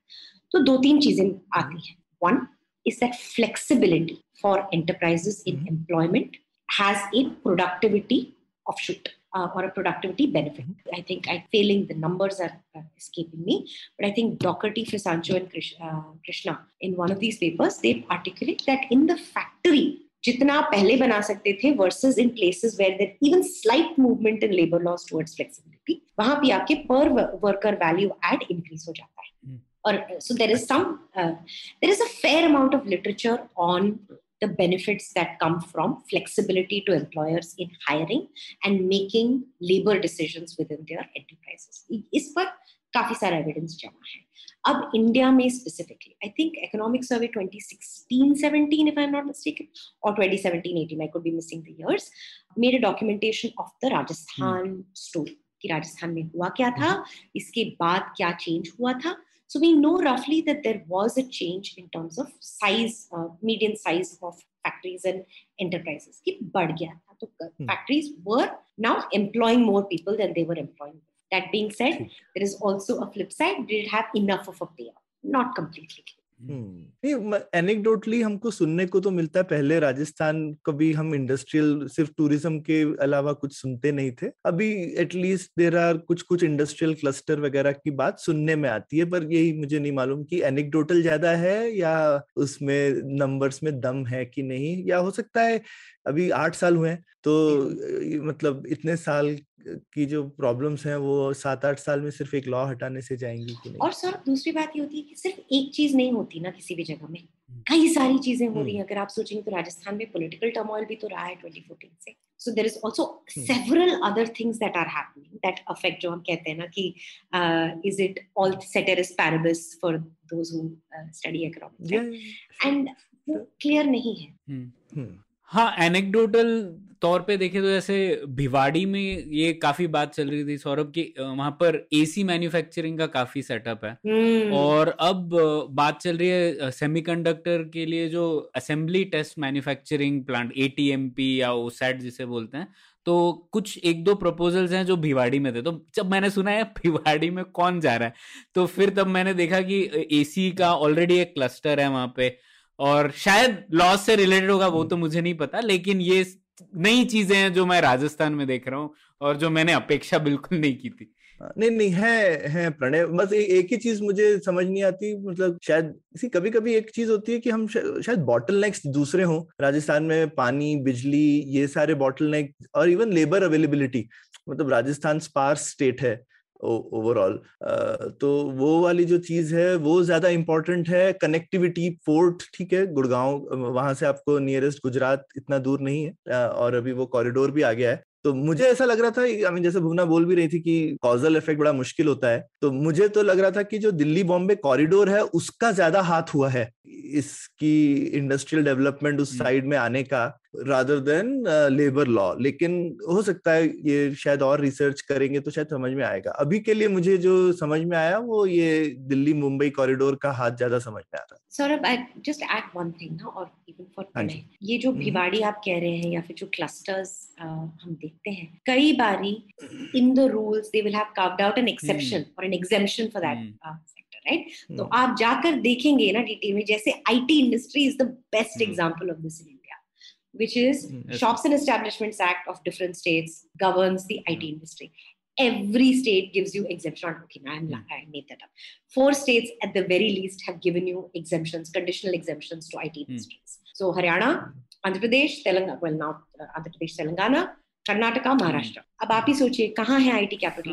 तो दो तीन चीज़ें आती हैं one is that flexibility for enterprises in employment has a productivity offshoot or a productivity benefit. I think I'm failing the numbers are uh, escaping me, but I think Doherty, Frisancho, and Krishna, uh, Krishna in one of these papers they articulate that in the factory जितना पहले बना सकते थे versus in places where there even slight movement in labour laws towards flexibility वहाँ पे आपके पर worker value add increase हो जाता है hmm. or so there is some uh, there is a fair amount of literature on the benefits that come from flexibility to employers in hiring and making labor decisions within their enterprises इस पर काफी सारा evidence जमा है अब India में specifically I think economic survey 2016-17 if I'm not mistaken or 2017-18 I could be missing the years made a documentation of the Rajasthan hmm. story कि राजस्थान में हुआ क्या था इसके बाद क्या चेंज हुआ था so we know roughly that there was a change in terms of size, uh, median size of factories and enterprises. So hmm. factories were now employing more people than they were employing. That being said, hmm. there is also a flip side. Did it have enough of a payout? Not completely. नहीं anecdotally हमको सुनने को तो मिलता है पहले राजस्थान कभी हम इंडस्ट्रियल सिर्फ़ टूरिज़्म के अलावा कुछ सुनते नहीं थे। अभी एटलीस्ट देर आर कुछ कुछ इंडस्ट्रियल क्लस्टर वगैरह की बात सुनने में आती है पर यही मुझे नहीं मालूम कि एनेक्डोटल ज़्यादा है या उसमें नंबर्स में दम है कि नहीं। या हो सकता है अभी आठ साल हुए हैं तो मतलब इतने साल की जो प्रॉब्लम्स हैं वो सात आठ साल में सिर्फ़ एक लॉ हटाने से जाएँगी कि नहीं? और सर दूसरी बात ये होती है कि सिर्फ़ एक चीज़ नहीं होती ना किसी भी जगह में। कई सारी चीज़ें हो रही हैं। अगर आप सोचेंगे तो राजस्थान में पॉलिटिकल टर्मोइल भी तो रहा है 2014 से। So there is also several other things that are happening that affect जो हम कहते हैं ना कि is it all ceteris paribus for those who study economics and वो क्लियर नहीं है। हाँ एनेक्डोटल तौर पे देखे तो जैसे भिवाड़ी में ये काफ़ी बात चल रही थी सौरभ की वहाँ पर एसी मैन्युफैक्चरिंग का काफ़ी सेटअप है। hmm. और अब बात चल रही है सेमीकंडक्टर के लिए जो assembly test manufacturing plant ATMP या ओसैट जिसे बोलते हैं तो कुछ एक दो प्रपोजल्स हैं जो भिवाड़ी में थे। तो जब मैंने सुना है भिवाड़ी में कौन जा रहा है तो फिर तब मैंने देखा कि एसी का ऑलरेडी एक क्लस्टर है वहाँ पे। और शायद लॉस से रिलेटेड होगा वो तो मुझे नहीं पता लेकिन ये नई चीज़ें हैं जो मैं राजस्थान में देख रहा हूँ और जो मैंने अपेक्षा बिल्कुल नहीं की थी। हाँ, नहीं नहीं है है प्रणय। बस ए, एक ही चीज़ मुझे समझ नहीं आती मतलब शायद इसी कभी कभी एक चीज़ होती है कि हम शायद बॉटल नेक्स दूसरे हों राजस्थान में पानी बिजली ये सारे बॉटल नेक और इवन लेबर अवेलेबिलिटी मतलब राजस्थान स्पार्स स्टेट है। ओवरऑल तो वो वाली जो चीज़ है, वो ज़्यादा इंपॉर्टेंट है। कनेक्टिविटी पोर्ट ठीक है, गुड़गांव वहाँ से आपको नियरेस्ट गुजरात इतना दूर नहीं है और अभी वो कॉरिडोर भी आ गया है। तो मुझे ऐसा लग रहा था आई जैसे भुवना बोल भी रही थी कि कॉजल इफ़ेक्ट बड़ा मुश्किल होता है तो मुझे तो लग रहा था कि जो दिल्ली बॉम्बे कॉरिडोर है, उसका ज़्यादा हाथ हुआ है। इसकी इंडस्ट्रियल डेवलपमेंट उस साइड हम्म। में आने का रादर देन लेबर लॉ लेकिन हो सकता है ये शायद और रिसर्च करेंगे तो शायद समझ में आएगा। अभी के लिए मुझे जो समझ में आया वो ये दिल्ली मुंबई कॉरिडोर का हाथ ज़्यादा समझ में आ रहा है Saurabh I just add one thing ना और इवन फॉर ये जो हम्म। भिवाड़ी आप कह रहे हैं या फिर जो क्लस्टर्स हम देखते हैं कई बारी in the rules they will have carved out an exception और an exemption for that right तो hmm. आप जाकर देखेंगे ना डिटेल में जैसे IT industry is the best example of this in India which is mm, shops and establishments act of different states governs the it hmm. industry every state gives you exemption okay now I'm, i made that up four states at the very least have given you exemptions conditional exemptions to it industries mm. so haryana andhra pradesh telangana well now uh, andhra pradesh telangana Karnataka Maharashtra अब आप ही सोचिए कहाँ है IT capital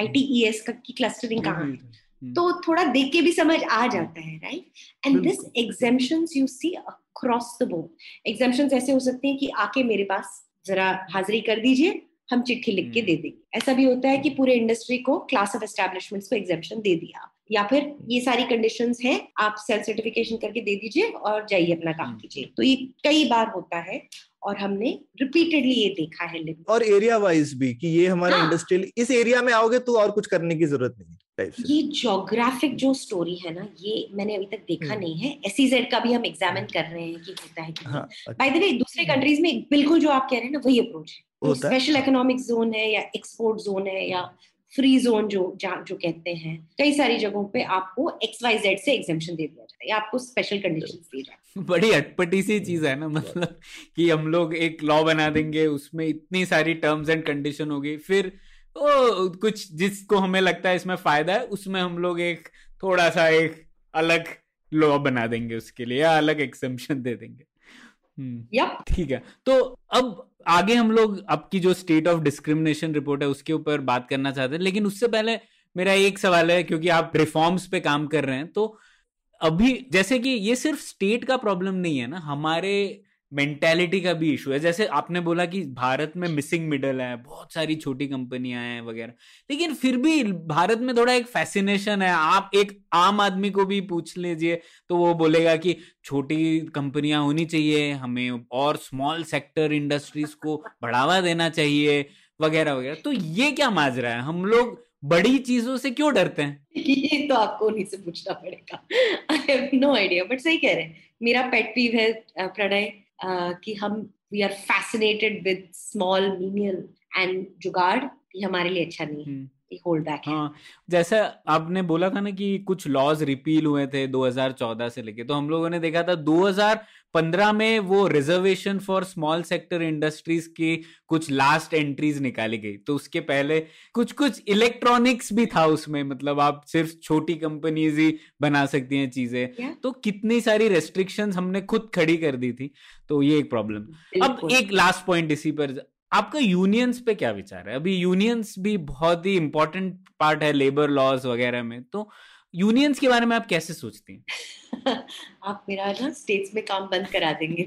ITES का की clustering कहाँ है तो थोड़ा देख के भी समझ आ जाता है right and this exemption you see across the board exemption ऐसे हो सकते हैं कि आके मेरे पास जरा हाजिरी कर दीजिए हम चिट्ठी लिख के हम्म। दे देंगे। ऐसा भी होता है कि पूरे इंडस्ट्री को क्लास ऑफ़ एस्टेब्लिशमेंट्स को एग्जेम्पशन दे दिया। या फिर ये सारी कंडीशन है आप सेल्फ सर्टिफिकेशन करके दे दीजिए और जाइए अपना काम हम्म। कीजिए। तो ये कई बार होता है और हमने रिपीटेडली ये देखा है। और एरिया वाइज भी कि ये हमारा हाँ। इंडस्ट्रियल इस एरिया में आओगे तो और कुछ करने की ज़रूरत नहीं। ये जोग्राफिक जो स्टोरी है ना ये मैंने अभी तक देखा हम्म। नहीं है। एसईजेड का भी हम एग्जामिन कर रहे हैं कि होता है कि हाँ बाय द वे दूसरे कंट्रीज़ में बिल्कुल जो आप कह रहे हैं ना वही अप्रोच है। स्पेशल इकोनॉमिक जोन है या एक्सपोर्ट जोन है या फ्री जोन जो जो कहते हैं। कई सारी जगहों पे आपको एक्स वाई जेड से एग्जामेशन दे दिया जाता है या आपको स्पेशल कंडीशन दी जाती बड़ी अटपटी सी चीज़ है ना मतलब कि हम लोग एक लॉ बना देंगे उसमें इतनी सारी टर्म्स एंड कंडीशन होगी फिर ओ कुछ जिसको हमें लगता है इसमें फ़ायदा है उसमें हम लोग एक थोड़ा सा एक अलग लॉ बना देंगे उसके लिए या अलग एक्सेम्पशन दे देंगे। हम्म ठीक है। तो अब आगे हम लोग आपकी जो स्टेट ऑफ़ डिस्क्रिमिनेशन रिपोर्ट है उसके ऊपर बात करना चाहते हैं लेकिन उससे पहले मेरा एक सवाल है क्योंकि आप रिफॉर्म्स पे काम कर रहे हैं तो अभी जैसे कि ये सिर्फ़ स्टेट का प्रॉब्लम नहीं है ना हमारे मेंटेलिटी का भी इशू है। जैसे आपने बोला कि भारत में मिसिंग मिडल है, बहुत सारी छोटी कंपनियाँ हैं वगैरह। लेकिन फिर भी भारत में थोड़ा एक फैसिनेशन है। आप एक आम आदमी को भी पूछ लीजिए तो वो बोलेगा कि छोटी कंपनियाँ होनी चाहिए, हमें और स्मॉल सेक्टर इंडस्ट्रीज़ को बढ़ावा देना चाहिए वगैरह वगैरह। तो ये क्या माजरा है? हम लोग बड़ी चीज़ों से क्यों डरते हैं? ये तो आपको उन्हीं से पूछना पड़ेगा। I have no idea but सही कह रहे हैं। मेरा पेट पीव है प्रणय। कि हम we are fascinated with small menial and jugaad ये हमारे लिए अच्छा नहीं है। हम्म, होल्ड बैक हाँ। जैसा आपने बोला था ना कि कुछ लॉज रिपील हुए थे 2014 से लेके तो हम लोगों ने देखा था 2015 में वो reservation for small sector industries की कुछ लास्ट एंट्रीज निकाली गई। तो उसके पहले कुछ कुछ इलेक्ट्रॉनिक्स भी था उसमें मतलब आप सिर्फ़ छोटी कंपनीज़ ही बना सकती हैं चीज़ें। Yeah. तो कितनी सारी रेस्ट्रिक्शंस हमने खुद खड़ी कर दी थी तो ये एक प्रॉब्लम अब एक लास्ट पॉइंट इसी पर आपका यूनियंस पे क्या विचार है? अभी यूनियंस भी बहुत ही इंपॉर्टेंट पार्ट है लेबर लॉज वगैरह में तो यूनियंस के बारे में आप कैसे सोचते हैं? आप मेरा ना स्टेट्स में काम बंद करा देंगे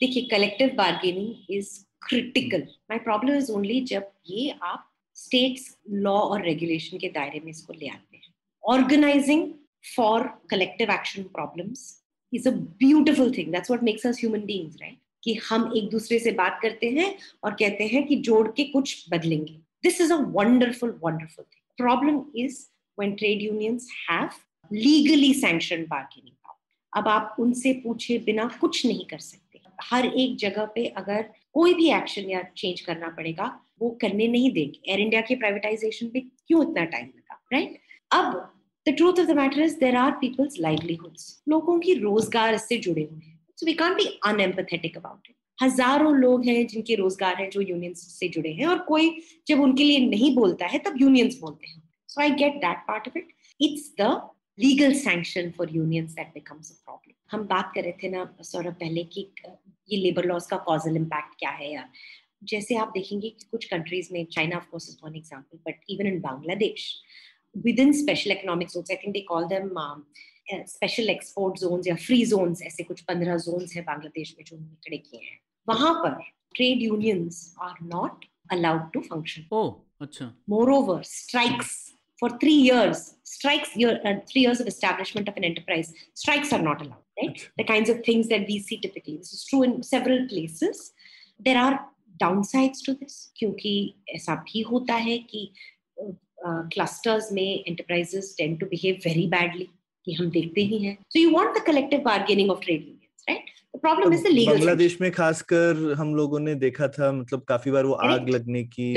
देखिए collective bargaining is critical my problem is only जब ये आप स्टेट्स लॉ और रेगुलेशन के दायरे में इसको ले आते हैं। Organising for collective action problems is a beautiful thing that's what makes us human beings right कि हम एक दूसरे से बात करते हैं और कहते हैं कि जोड़ के कुछ बदलेंगे। This is a wonderful wonderful thing problem is when trade unions have legally sanctioned bargaining power. अब आप उनसे पूछे बिना कुछ नहीं कर सकते। हर एक जगह पे अगर कोई भी एक्शन या चेंज करना पड़ेगा, वो करने नहीं देंगे। एयर इंडिया के प्राइवेटाइजेशन पे क्यों इतना टाइम लगा राइट अब the truth of the matter is there are people's livelihoods लोगों की रोज़गार इससे जुड़े हुए हैं। So we can't be unempathetic about it हज़ारों लोग हैं जिनके रोज़गार हैं जो यूनियंस से जुड़े हैं और कोई जब उनके लिए नहीं बोलता है, तब यूनियंस बोलते हैं। So I get that part of it. It's the legal sanction for unions that becomes a problem. हम बात कर रहे थे ना सौरभ पहले कि ये लेबर लॉस का कॉजल इम्पैक्ट क्या है या जैसे आप देखेंगे कि कुछ कंट्रीज़ में China of course is one example but even in Bangladesh with in special economic zones I think they call them special export zones या फ्री जोन्स ऐसे कुछ पंद्रह जोन्स है बांग्लादेश में जो उन्होंने खड़े किए हैं वहाँ पर trade unions are not allowed to function. ओ अच्छा Moreover, strikes for three years, strikes year, uh, three years of establishment of an enterprise, strikes are not allowed, right? The kinds of things that we see typically. This is true in several places. There are downsides to this, क्योंकि ऐसा भी होता है कि clusters में enterprises tend to behave very badly कि हम देखते ही हैं. So you want the collective bargaining of trade unions, is the legal Bangladesh में खासकर हम लोगों ने देखा था मतलब काफ़ी बार वो आग लगने की।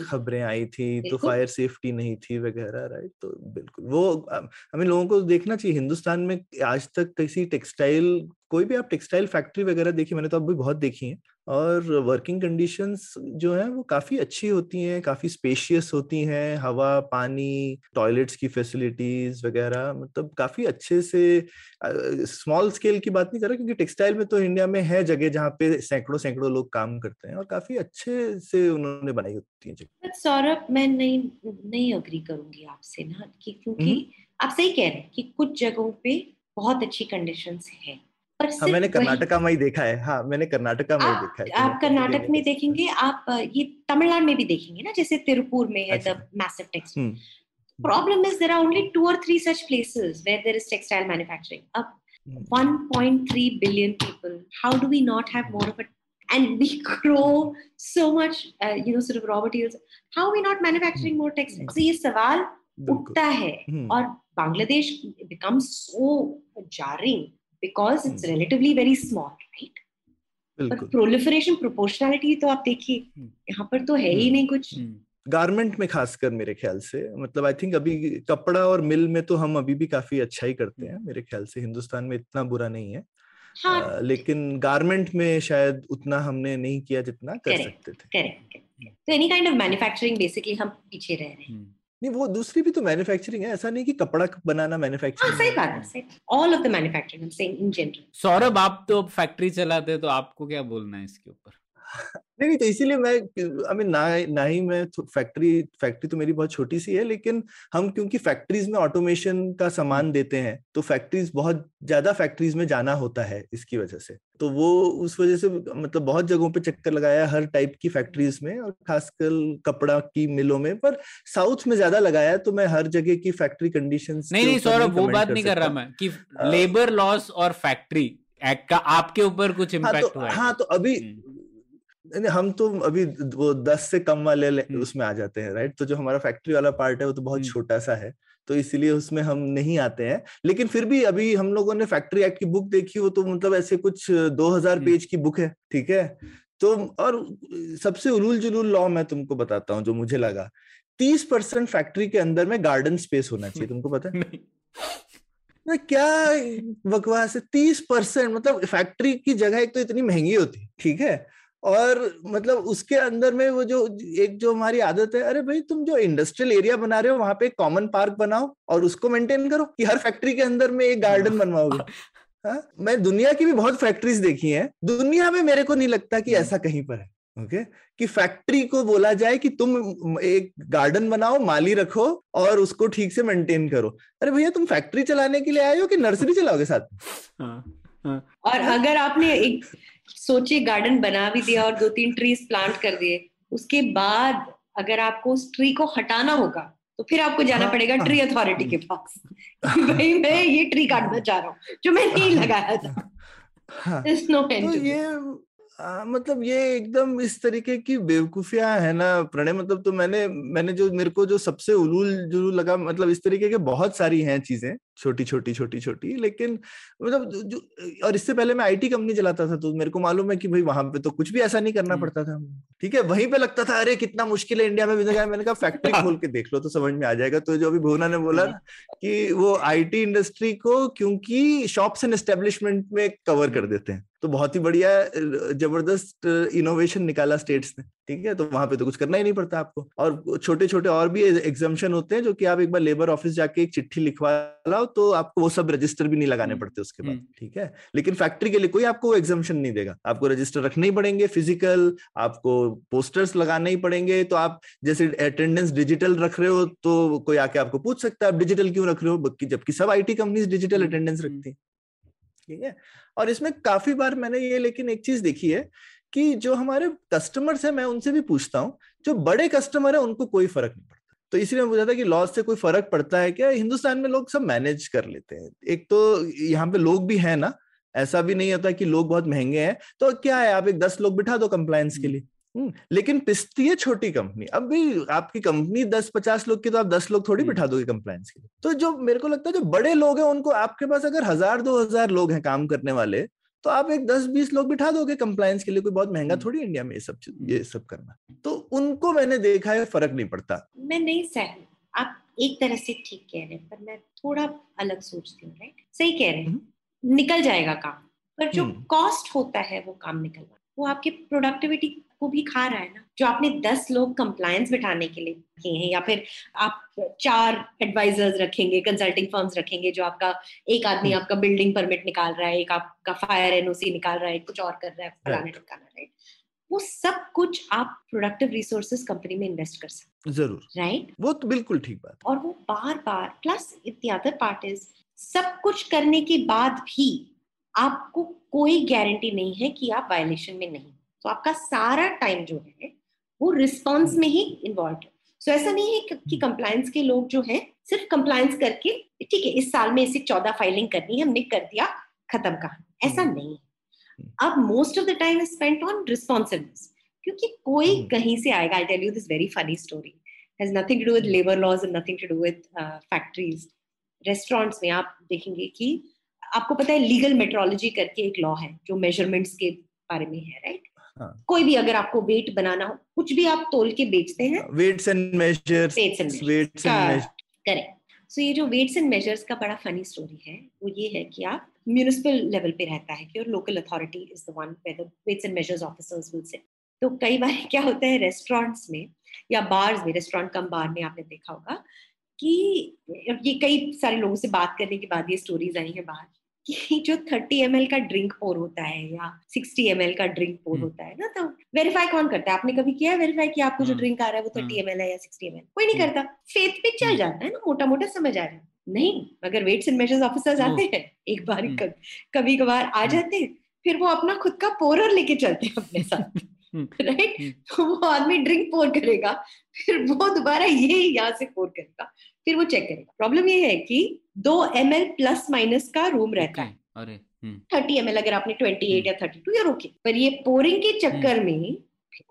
खबरें आई थी तो फायर सेफ्टी नहीं थी वगैरह राइट तो बिल्कुल वो हमें लोगों को देखना चाहिए हिंदुस्तान में आज तक किसी टेक्सटाइल कोई भी आप टेक्सटाइल फैक्ट्री वगैरह देखी मैंने तो अभी बहुत देखी है। और वर्किंग कंडीशंस जो है वो काफ़ी अच्छी होती हैं काफ़ी स्पेशियस होती हैं। हवा पानी टॉयलेट्स की फैसिलिटीज़ वगैरह मतलब काफ़ी अच्छे से स्मॉल स्केल की बात नहीं कर रहा क्योंकि टेक्सटाइल में तो इंडिया में है जगह जहाँ पे सैकड़ों सैकड़ों लोग काम करते हैं और काफ़ी अच्छे से उन्होंने बनाई होती है जगह। सौरभ मैं नहीं नहीं अग्री करूँगी आपसे ना कि क्योंकि आप सही कह रहे हैं कि कुछ जगहों पे बहुत अच्छी कंडीशंस है। हाँ, मैंने कर्नाटका में ही देखा है। हाँ मैंने कर्नाटका में ही देखा है आप कर्नाटक में देखेंगे हम्म। आप ये तमिलनाडु में भी देखेंगे ना जैसे तिरुपुर में है massive textile problem is there are only two और three such places where there is textile manufacturing अब 1.3 billion people how do we not have more of and we grow so much you know sort of raw materials how we not manufacturing more textiles ये सवाल उठता है हम्म। और Bangladesh become so jarring because it's relatively very small right? But proliferation proportionality तो आप देखिए यहाँ पर तो है ही नहीं कुछ। गारमेंट में खासकर मेरे ख्याल से मतलब आई थिंक अभी कपड़ा और मिल में तो हम अभी भी काफ़ी अच्छा ही करते हैं मेरे ख्याल से हिंदुस्तान में इतना बुरा नहीं है। हाँ. आ, लेकिन गारमेंट में शायद उतना हमने नहीं किया जितना कर सकते थे। तो any kind of manufacturing basically हम पीछे रह रहे हैं। नहीं वो दूसरी भी तो मैन्युफैक्चरिंग है। ऐसा नहीं कि कपड़ा बनाना मैन्युफैक्चरिंग हाँ, सही बात है all of the manufacturing I am saying in general Saurabh आप तो फैक्ट्री चलाते तो आपको क्या बोलना है इसके ऊपर? नहीं नहीं तो इसीलिए मैं आई मीन ना ना ही मैं फैक्ट्री फैक्ट्री तो मेरी बहुत छोटी सी है लेकिन हम क्योंकि फैक्ट्रीज में ऑटोमेशन का सामान देते हैं तो फैक्ट्रीज बहुत ज़्यादा फैक्ट्रीज में जाना होता है इसकी वजह से। तो वो उस वजह से मतलब बहुत जगहों पे चक्कर लगाया हर टाइप की फैक्ट्रीज में और खासकर कपड़ा की मिलों में पर साउथ में ज़्यादा लगाया तो मैं हर जगह की फैक्ट्री कंडीशन नहीं नहीं सौरभ वो बात नहीं कर रहा मैं कि लेबर लॉस और फैक्ट्री एक्ट का आपके ऊपर कुछ इम्पैक्ट हाँ, तो, हुआ हाँ। तो अभी हम तो अभी वो दस से कम वाले उसमें आ जाते हैं राइट तो जो हमारा फैक्ट्री वाला पार्ट है वो तो बहुत छोटा सा है तो इसीलिए उसमें हम नहीं आते हैं। लेकिन फिर भी अभी हम लोगों ने फैक्ट्री एक्ट की बुक देखी वो तो मतलब ऐसे कुछ 2000 पेज की बुक है ठीक है? तो और सबसे उलूल जुलूल लॉ मैं तुमको बताता हूँ जो मुझे लगा। तीस परसेंट फैक्ट्री के अंदर में गार्डन स्पेस होना चाहिए तुमको पता है? ना क्या बकवास है? तीस परसेंट मतलब फैक्ट्री की जगह एक तो इतनी महँगी होती ठीक है? और मतलब उसके अंदर में वो जो एक जो हमारी आदत है अरे भाई तुम जो इंडस्ट्रियल एरिया बना रहे हो वहाँ पे कॉमन पार्क बनाओ और उसको मेंटेन करो कि हर फैक्ट्री के अंदर में एक गार्डन बनवाओगे। हाँ? मैं दुनिया की भी बहुत फैक्ट्रीज देखी हैं। दुनिया में मेरे को नहीं लगता कि ऐसा कहीं पर है ओके okay? कि फैक्ट्री को बोला जाए कि तुम एक गार्डन बनाओ माली रखो और उसको ठीक से मेंटेन करो। अरे भैया तुम फैक्ट्री चलाने के लिए आए हो कि नर्सरी चलाओगे साथ हाँ, हाँ. और अगर आपने एक सोचिए गार्डन बना भी दिया और दो तीन ट्रीज प्लांट कर दिए। उसके बाद अगर आपको उस ट्री को हटाना होगा तो फिर आपको जाना हाँ, पड़ेगा ट्री हाँ, अथॉरिटी के हाँ। पास भाई मैं ये ट्री काटना चाह रहा हूँ जो मैं नहीं लगाया था। हाँ, no तो ये आ, मतलब ये एकदम इस तरीके की बेवकूफियाँ है ना प्रणय मतलब तो मैंने मैंने जो मेरे को जो सबसे उलूल जुलूल लगा मतलब इस तरीके के बहुत सारी हैं चीज़ें। छोटी छोटी छोटी छोटी लेकिन मतलब जो और इससे पहले मैं आईटी कंपनी चलाता था तो मेरे को मालूम है कि भाई वहाँ पे तो कुछ भी ऐसा नहीं करना पड़ता था। ठीक है वहीं पे लगता था अरे कितना मुश्किल है इंडिया में बिज़नेस मैंने कहा फैक्ट्री खोल के देख लो तो समझ में आ जाएगा। तो जो अभी भुवना ने बोला ना कि वो आईटी इंडस्ट्री को क्योंकि शॉप्स एंड एस्टेब्लिशमेंट में कवर कर देते हैं। तो बहुत ही बढ़िया ज़बरदस्त इनोवेशन निकाला स्टेट्स ने। ठीक है? तो वहाँ पे तो कुछ करना ही नहीं पड़ता आपको। और छोटे छोटे और भी एग्जामेशन होते हैं जो कि आप एक बार लेबर ऑफ़िस जाके एक चिट्ठी लिखवा लाओ तो आपको वो सब रजिस्टर भी नहीं लगाने हम्म, पड़ते उसके बाद हम्म। ठीक है? लेकिन फैक्ट्री के लिए कोई आपको वो एग्जामेशन नहीं देगा। आपको रजिस्टर रखने ही पड़ेंगे फ़िज़िकल आपको पोस्टर्स लगाने ही पड़ेंगे। तो आप जैसे अटेंडेंस डिजिटल रख रहे हो तो कोई आके आपको पूछ सकता है आप डिजिटल क्यों रख रहे हो? जबकि सब आई कंपनी डिजिटल अटेंडेंस रखती है। ठीक है? और इसमें काफ़ी बार मैंने ये लेकिन एक चीज़ देखी है कि जो हमारे कस्टमर्स है मैं उनसे भी पूछता हूँ जो बड़े कस्टमर है उनको कोई फ़र्क नहीं पड़ता। तो इसलिए मैं पूछा था कि लॉस से कोई फ़र्क पड़ता है क्या? हिंदुस्तान में लोग सब मैनेज कर लेते हैं। एक तो यहाँ पे लोग भी है ना ऐसा भी नहीं होता कि लोग बहुत महँगे हैं। तो क्या है आप एक दस लोग बिठा दो कंप्लायंस के लिए। हम्म, लेकिन पिस्ती है छोटी कंपनी अब भी आपकी कंपनी दस पचास लोग की तो आप दस लोग थोड़ी बिठा दोगे कंप्लायंस के लिए। तो जो मेरे को लगता है जो बड़े लोग हैं उनको आपके पास अगर हज़ार दो हज़ार लोग हैं काम करने वाले तो आप एक दस बीस लोग बिठा दोगे कंप्लायंस के लिए कोई बहुत महँगा हम्म। थोड़ी इंडिया में ये सब ये सब करना तो उनको मैंने देखा है फ़र्क नहीं पड़ता मैं नहीं सहमत आप एक तरह से ठीक कह रहे हैं पर मैं थोड़ा अलग सोचती हूँ राइट सही कह रहे हैं हम्म। निकल जाएगा काम पर जो कॉस्ट हम्म। होता है वो काम निकलवा वो आपके प्रोडक्टिविटी को भी खा रहा है ना जो आपने दस लोग कंप्लायंस बिठाने के लिए रखे हैं या फिर आप चार एडवाइजर्स रखेंगे कंसल्टिंग फर्म्स रखेंगे जो आपका एक आदमी हम्म। आपका बिल्डिंग परमिट निकाल रहा है एक आपका फायर एनओसी निकाल रहा है कुछ और कर रहा है फलाने रहा है वो सब कुछ आप प्रोडक्टिव रिसोर्सेज कंपनी में इन्वेस्ट कर सकते ज़रूर राइट right? वो तो बिल्कुल ठीक बात और वो बार बार plus the other part is सब कुछ करने के बाद भी आपको कोई गारंटी नहीं है कि आप वायलेशन में नहीं तो आपका सारा टाइम जो है वो रिस्पॉन्स में ही इन्वॉल्व है। सो so, ऐसा नहीं है कि कंप्लायंस के लोग जो हैं सिर्फ़ कंप्लायंस करके ठीक है इस साल में इसे चौदह फाइलिंग करनी है हमने कर दिया खत्म कहा। ऐसा नहीं है। अब most of the time is spent on responsiveness क्योंकि कोई कहीं से आएगा I tell you this very funny story has nothing to do with labour laws and nothing to do with factories restaurants में आप देखेंगे कि आपको पता है लीगल मेट्रोलॉजी करके एक लॉ है जो मेजरमेंट्स के बारे में है राइट हाँ. कोई भी अगर आपको वेट बनाना हो कुछ भी आप तोल के बेचते हैं। Weights and measures weights and correct so ये जो वेट्स एंड मेजर्स का बड़ा फनी स्टोरी है वो ये है कि आप म्यूनिसिपल लेवल पे रहता है कि और local authority is the one where the weights and measures officers will sit तो कई बार क्या होता है रेस्टोरेंट्स में या बार्स में रेस्टोरेंट कम बार में आपने देखा होगा कि ये कई सारे लोगों से बात करने के बाद ये स्टोरीज आई हैं बाहर। कि जो थर्टी एम का ड्रिंक पोर होता है या सिक्सटी एम का ड्रिंक पोर हम्म। होता है ना तो वेरीफाई कौन करता है? आपने कभी किया है वेरीफाई कि आपको जो ड्रिंक हम्म। आ रहा है वो थर्टी एम है या सिक्सटी एम कोई नहीं हम्म। करता। फेथ पे चल जाता है ना मोटा मोटा समझ आ रहा है। नहीं अगर वेट्स एंड मेजर्स ऑफिसर्स आते हैं एक बार कभी कभार आ जाते हैं फिर वो अपना खुद का पोरर लेके चलते हैं अपने साथ। राइट तो वो आदमी ड्रिंक पोर करेगा फिर वो दोबारा ये यहाँ से पोर करेगा। फिर वो चेक करेगा। प्रॉब्लम ये है कि दो एम एल प्लस माइनस का रूम रहता है। अरे थर्टी एम एल अगर आपने ट्वेंटी एट या थर्टी टू या रोके पर ये पोरिंग के चक्कर हम्म। में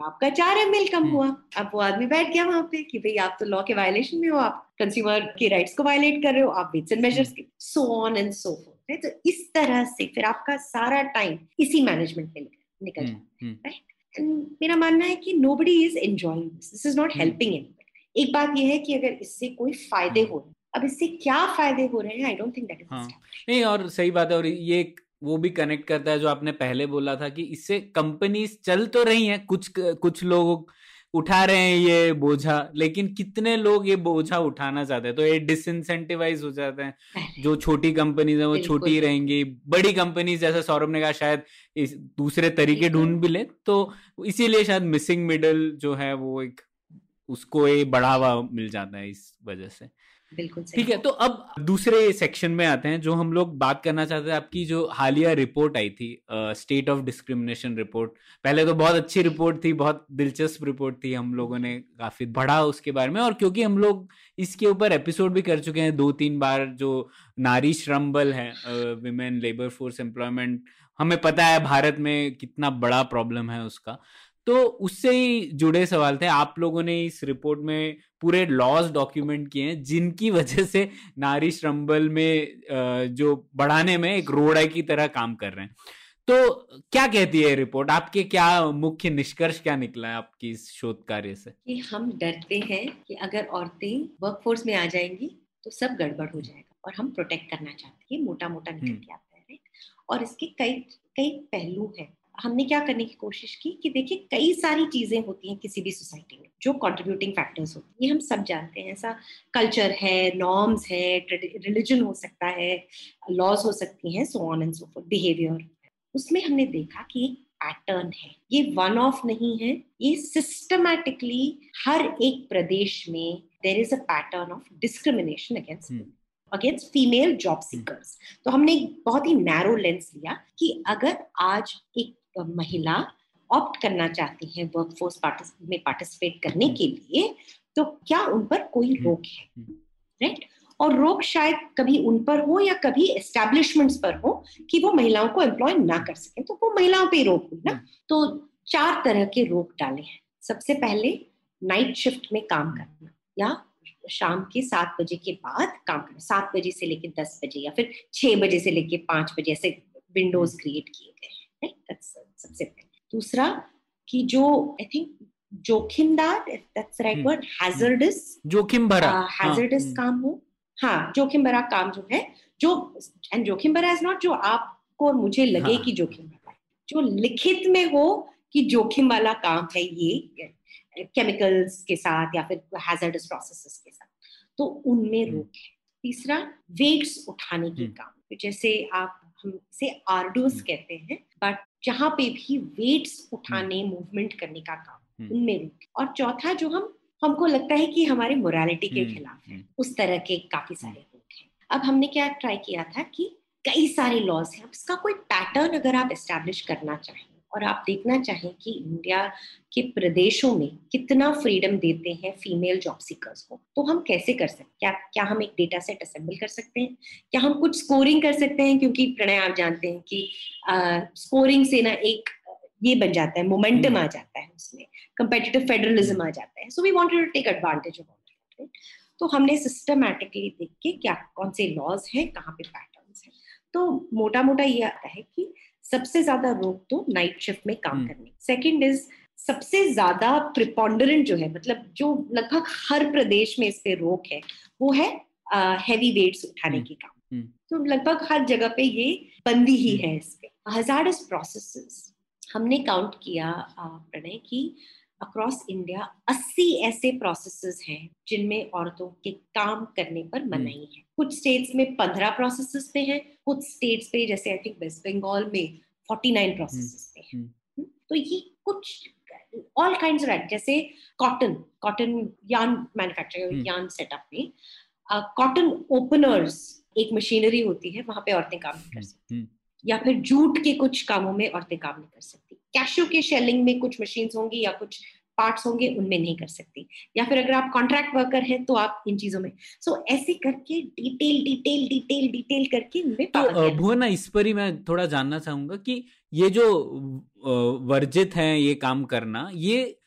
आपका चार एम एल कम हम्म। हुआ। अब वो आदमी बैठ गया वहाँ पे कि भाई आप तो लॉ के वायलेशन में हो आप कंज्यूमर के राइट्स को वायलेट कर रहे हो आप वेट्स एंड मेजर्स के so on and so forth तो इस तरह से फिर आपका सारा टाइम इसी मैनेजमेंट में निकल जाता है राइट मेरा मानना है कि nobody is enjoying this is not helping any एक बात यह है कि अगर इससे कोई फ़ायदे हम्म। हो रहे अब इससे क्या फ़ायदे हो रहे हैं? I don't think that is नहीं और सही बात है और ये वो भी कनेक्ट करता है जो आपने पहले बोला था कि इससे कंपनीज़ चल तो रही हैं कुछ कुछ लोग उठा रहे हैं ये बोझा लेकिन कितने लोग ये बोझा उठाना चाहते हैं? तो ये डिसइंसेंटिवाइज हो जाते हैं। जो छोटी कंपनीज़ है वो छोटी रहेंगी। बड़ी कंपनीज़ जैसे सौरभ ने कहा शायद इस दूसरे तरीके ढूंढ भी ले तो इसीलिए शायद मिसिंग मिडल जो है वो एक उसको ये बढ़ावा मिल जाता है इस वजह से। बिल्कुल ठीक है तो अब दूसरे सेक्शन में आते हैं जो हम लोग बात करना चाहते हैं आपकी जो हालिया रिपोर्ट आई थी स्टेट ऑफ़ डिस्क्रिमिनेशन रिपोर्ट पहले तो बहुत अच्छी रिपोर्ट थी बहुत दिलचस्प रिपोर्ट थी हम लोगों ने काफ़ी बढ़ा उसके बारे में और क्योंकि हम लोग इसके ऊपर एपिसोड भी कर चुके हैं दो तीन बार जो नारी श्रम बल है विमेन लेबर फोर्स एम्प्लॉयमेंट हमें पता है भारत में कितना बड़ा प्रॉब्लम है उसका। तो उससे ही जुड़े सवाल थे। आप लोगों ने इस रिपोर्ट में पूरे लॉज डॉक्यूमेंट किए हैं जिनकी वजह से नारी श्रम्बल में जो बढ़ाने में एक रोड़ा की तरह काम कर रहे हैं। तो क्या कहती है रिपोर्ट? आपके क्या मुख्य निष्कर्ष क्या निकला है आपकी इस शोध कार्य से? कि हम डरते हैं कि अगर औरतें वर्कफोर्स में आ जाएँगी तो सब गड़बड़ हो जाएगा और हम प्रोटेक्ट करना चाहते हैं। मोटा मोटा निकल के आता है और इसके कई कई पहलू हैं। हमने क्या करने की कोशिश की कि देखिए कई सारी चीज़ें होती हैं किसी भी सोसाइटी में जो कंट्रीब्यूटिंग फैक्टर्स होते हैं। ये हम सब जानते हैं। ऐसा कल्चर है नॉर्म्स है रिलीजन हो सकता है लॉज हो सकती हैं so on and so forth behaviour उसमें हमने देखा कि एक पैटर्न है। ये वन ऑफ़ नहीं है। ये सिस्टमैटिकली हर एक प्रदेश में there is a pattern of discrimination against against female job seekers तो हमने एक बहुत ही नैरो लेंस लिया कि अगर आज एक महिला ऑप्ट करना चाहती हैं वर्कफोर्स में पार्टिसिपेट करने के लिए तो क्या उन पर कोई हम्म, रोक है? Right hmm. और रोक शायद कभी उन पर हो या कभी एस्टेब्लिशमेंट्स पर हो कि वो महिलाओं को एम्प्लॉय ना कर सके तो वो महिलाओं पे रोक हुई ना। हम्म। तो चार तरह के रोक डाले हैं। सबसे पहले नाइट शिफ्ट में काम करना या शाम के सात बजे के बाद काम करना सात बजे से लेकर दस बजे या फिर छह बजे से लेकर पाँच बजे ऐसे विंडोज़ क्रिएट किए गए हैं। सबसे पहले दूसरा कि जो आई थिंक जोखिमदार दैट्स राइट वर्ड हैजर्डस जोखिम भरा। हैजर्डस हाँ, काम हो। हाँ जोखिम भरा काम जो है जो एंड जोखिम भरा इज़ नॉट जो आपको और मुझे लगे हाँ. कि जोखिम भरा है। जो लिखित में हो कि जोखिम वाला काम है ये केमिकल्स के साथ या फिर हैजर्डस प्रोसेसेस के साथ तो उनमें हम्म। रोक है। तीसरा वेट्स उठाने के हम्म। काम जैसे आप हम इसे आर्डोस हम्म। कहते हैं बट जहाँ पे भी वेट्स उठाने मूवमेंट करने का काम उनमें रुकी। और चौथा जो हम हमको लगता है कि हमारे मोरालिटी के खिलाफ है उस तरह के काफ़ी सारे लोग हैं। अब हमने क्या ट्राई किया था कि कई सारे लॉज हैं। उसका कोई पैटर्न अगर आप एस्टेब्लिश करना चाहें और आप देखना चाहें कि इंडिया के प्रदेशों में कितना फ्रीडम देते हैं फीमेल जॉब सीकर्स को तो हम कैसे कर सकते हैं क्या क्या हम एक डेटा सेट असेंबल कर सकते हैं? क्या हम कुछ स्कोरिंग कर सकते हैं? क्योंकि प्रणय आप जानते हैं कि स्कोरिंग से ना एक ये बन जाता है मोमेंटम आ जाता है उसमें कंपेटिटिव फेडरलिज्म आ जाता है। So we wanted to take advantage of तो हमने सिस्टमैटिकली देख के क्या कौन से लॉज हैं कहाँ पे पैटर्न्स हैं। तो मोटा मोटा ये आता है सबसे ज़्यादा रोक तो नाइट शिफ्ट में काम करने। सेकेंड इज़ सबसे ज़्यादा प्रिपॉन्डरेंट जो है मतलब जो लगभग हर प्रदेश में इस पे रोक है वो है हैवी वेट्स उठाने की काम। तो लगभग हर जगह पे ये बंदी ही है इस पे। हज़ार प्रोसेसेस हमने काउंट किया प्रणय की अक्रॉस इंडिया 80 ऐसे प्रोसेसेस हैं जिनमें औरतों के काम करने पर हम्म। मनाही है। कुछ स्टेट्स में 15 प्रोसेसेस पे है कुछ स्टेट्स पे जैसे आई थिंक वेस्ट बंगाल में 49 प्रोसेसेस पे है। हम्म, तो ये कुछ ऑल काइंड ऑफ़ जैसे cotton cotton yarn manufacturing yarn setup में कॉटन ओपनर्स एक मशीनरी होती है वहाँ पे औरतें काम नहीं कर हम्म, सकती। या फिर जूट के कुछ कामों में औरतें काम नहीं कर सकती। कैशो के शेलिंग में कुछ मशीन होंगी या कुछ पार्ट्स होंगे उनमें नहीं कर सकती। या फिर अगर आप कॉन्ट्रैक्ट वर्कर हैं तो आप इन चीज़ों में। सो so, ऐसे करके डिटेल डिटेल डिटेल डिटेल करके तो भुवना इस पर ही मैं थोड़ा जानना चाहूँगा कि ये जो वर्जित है ये काम करना ये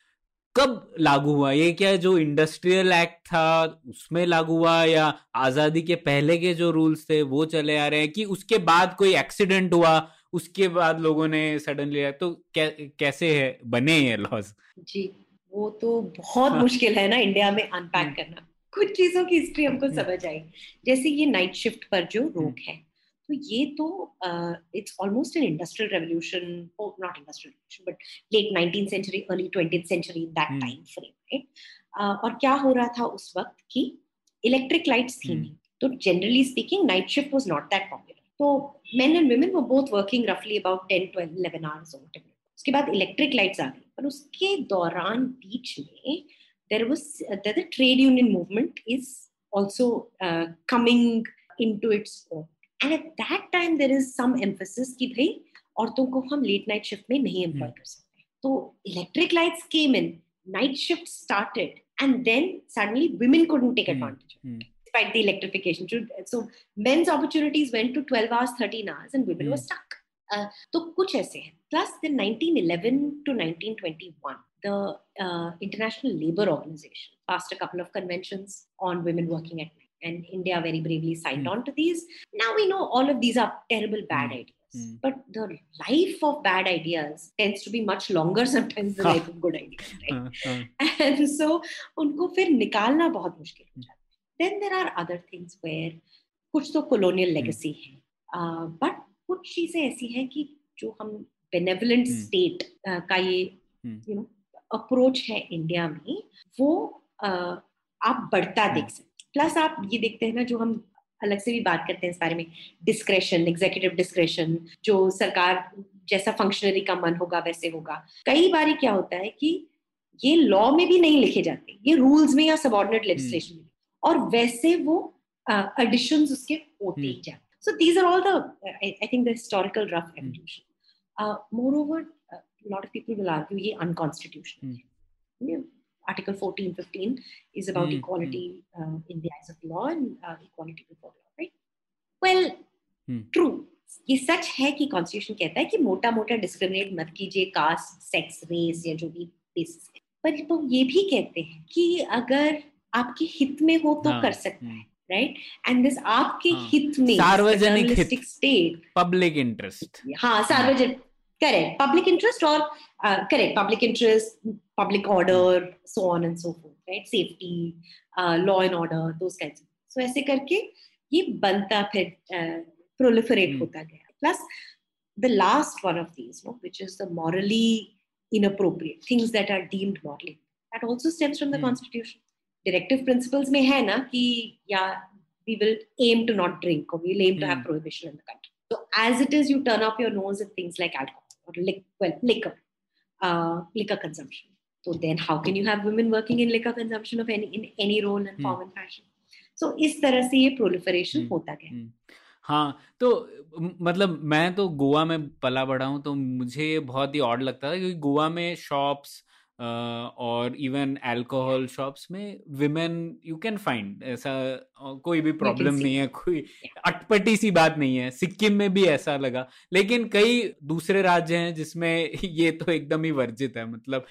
कब लागू हुआ? ये क्या जो इंडस्ट्रियल एक्ट था उसमें लागू हुआ या आज़ादी के पहले के जो रूल्स थे वो चले आ रहे हैं कि उसके बाद कोई एक्सीडेंट हुआ? उसके बाद लोगों ने सडनली तो कै, कैसे है? बने ये लॉज जी वो तो बहुत हाँ. मुश्किल है ना इंडिया में अनपैक हम्म। करना। कुछ चीज़ों की हिस्ट्री हमको हम्म। समझ आई। जैसे ये नाइट शिफ्ट पर जो हम्म। रोक है तो ये तो it's almost an industrial revolution not industrial revolution but late nineteen century early twenty century that time frame right और क्या हो रहा था उस वक्त की इलेक्ट्रिक लाइट्स थी नहीं। तो generally speaking night shift was not that popular तो मेन एंड वुमेन वो बोथ वर्किंग रफली about ten twelve eleven hours उसके बाद इलेक्ट्रिक लाइट्स आ गई। पर उसके दौरान बीच में there was the trade union movement is also coming into its own and at that time there is some emphasis कि भाई औरतों को हम लेट नाइट शिफ्ट में नहीं एम्प्लॉय कर सकते। तो electric lights came in night shift started and then suddenly women couldn't take advantage of it. despite the electrification so men's opportunities went to 12 hours 13 hours and women were stuck uh, तो कुछ ऐसे हैं plus in 1911 to 1921 the uh, international labor organization passed a couple of conventions on women working at night and India very bravely signed mm. on to these. Now we know all of these are terrible bad mm. ideas. Mm. But the life of bad ideas tends to be much longer sometimes than the life of good ideas, right? and so उनको फिर निकालना बहुत मुश्किल हो जाता है. Then there are other things where कुछ तो colonial legacy है, but कुछ चीज़ें ऐसी हैं कि जो हम benevolent state uh, का ये you know अप्रोच है इंडिया में वो uh, आप बढ़ता देख सकते प्लस आप ये देखते हैं ना जो हम अलग से भी बात करते हैं इस बारे में डिस्क्रेशन एग्जीक्यूटिव डिस्क्रेशन जो सरकार जैसा फंक्शनरी का मन होगा वैसे होगा। कई बार क्या होता है कि ये लॉ में भी नहीं लिखे जाते ये रूल्स में या सबॉर्डिनेट लेजिस्लेशन में। और वैसे वो एडिशन uh, उसके होते hmm. So these are all the think the rough evolution moreover lot of people will argue ये unconstitutional article 14 15 is about equality in the eyes of law and equality before law right well true ये सच है कि constitution कहता है कि मोटा मोटा डिस्क्रिमिनेट मत कीजिए कास्ट सेक्स रेस या जो भी बेसिस पर ये भी कहते हैं कि अगर आपके हित में हो तो कर सकता है राइट एंड दिस आपके हित में सार्वजनिक स्टेट पब्लिक इंटरेस्ट हाँ सार्वजनिक करेक्ट पब्लिक इंटरेस्ट और correct public interest public order so on and so forth right safety law and order दो ऐसे करके ये बनता फिर प्रोलिफरेट होता गया। Plus the last one of these no which is the morally inappropriate things that are deemed morally that also stems from the constitution directive principles में है ना कि या we will aim to not drink और we will aim to have prohibition in the country so as it is you turn of your nose in things like alcohol और liquor liquor consumption तो then how can you have women working in liquor consumption of any in any role and form and fashion so इस तरह से ये proliferation hmm. होता गया। hmm. हाँ तो मतलब मैं तो गोवा में पला बढ़ा हूँ तो मुझे ये बहुत ही ऑड लगता था क्योंकि गोवा में शॉप्स आ, और इवन अल्कोहल शॉप्स में विमेन यू कैन फाइंड ऐसा कोई भी प्रॉब्लम नहीं है कोई अटपटी सी बात नहीं है। सिक्किम में भी ऐसा लगा। लेकिन कई दूसरे राज्य हैं जिसमें ये तो एकदम ही वर्जित है मतलब